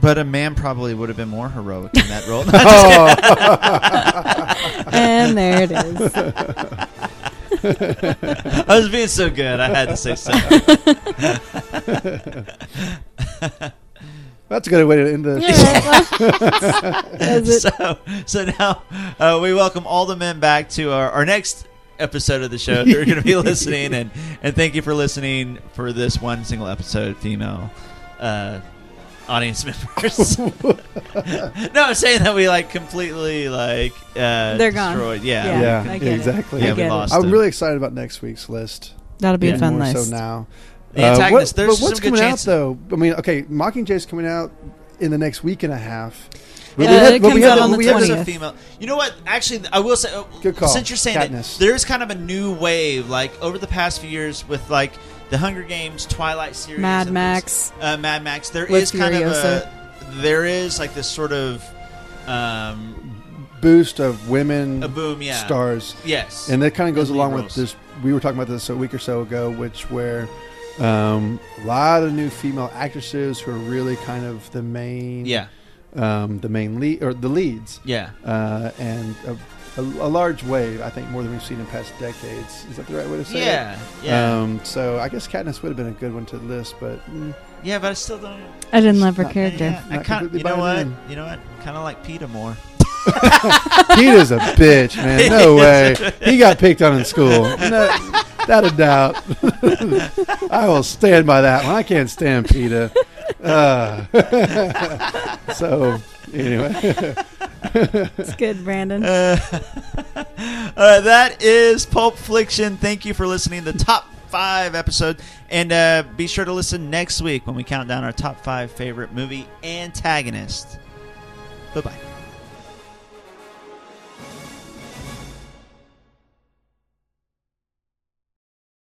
But a man probably would have been more heroic in that role. <laughs> And there it is. <laughs> I was being so good. I had to say so. <laughs> That's a good way to end the. so, so now uh, we welcome all the men back to our, our next episode of the show. They're going to be listening, and and thank you for listening for this one single episode, female uh, audience members. <laughs> no, I'm saying that we like completely like uh, They're gone. destroyed. Yeah, yeah, I get it. exactly. Yeah, we lost I'm really excited about next week's list. That'll be a fun more list. So now, The Uh, what- there's but what's some good coming chances. out though? I mean, okay, Mockingjays coming out in the next week and a half. But Uh, we had- it comes out the- on the we had There's the- a female. You know what? Actually, I will say. uh, Good call. Since you're saying Katniss. that, there's kind of a new wave, like over the past few years, with like the Hunger Games, Twilight series, Mad Max. uh, Mad Max. There is With is kind of a, there is like this sort of, um, boost of women A boom, yeah. stars. Yes. and that kind of goes And lead along with this. We were talking about this a week or so ago, which where um, a lot of new female actresses who are really kind of the main, Yeah. um, the main lead or the leads, Yeah. uh, and a, a, a large wave. I think more than we've seen in past decades. Is that the right way to say Yeah, it? yeah. Um, so I guess Katniss would have been a good one to list, but mm, yeah, but I still don't. I didn't love her Not- character. Yeah, I kind completely you know what? in. You know what? Kind of like Peter more. <laughs> Peter's a bitch, man. No <laughs> way. He got picked on in school. No, not a doubt. <laughs> I will stand by that one. I can't stand Peter. Uh, so, anyway. It's good, Brandon. <laughs> Uh, uh, that is Pulp Fiction. Thank you for listening the top five episode, and uh, be sure to listen next week when we count down our top five favorite movie antagonists. Bye bye.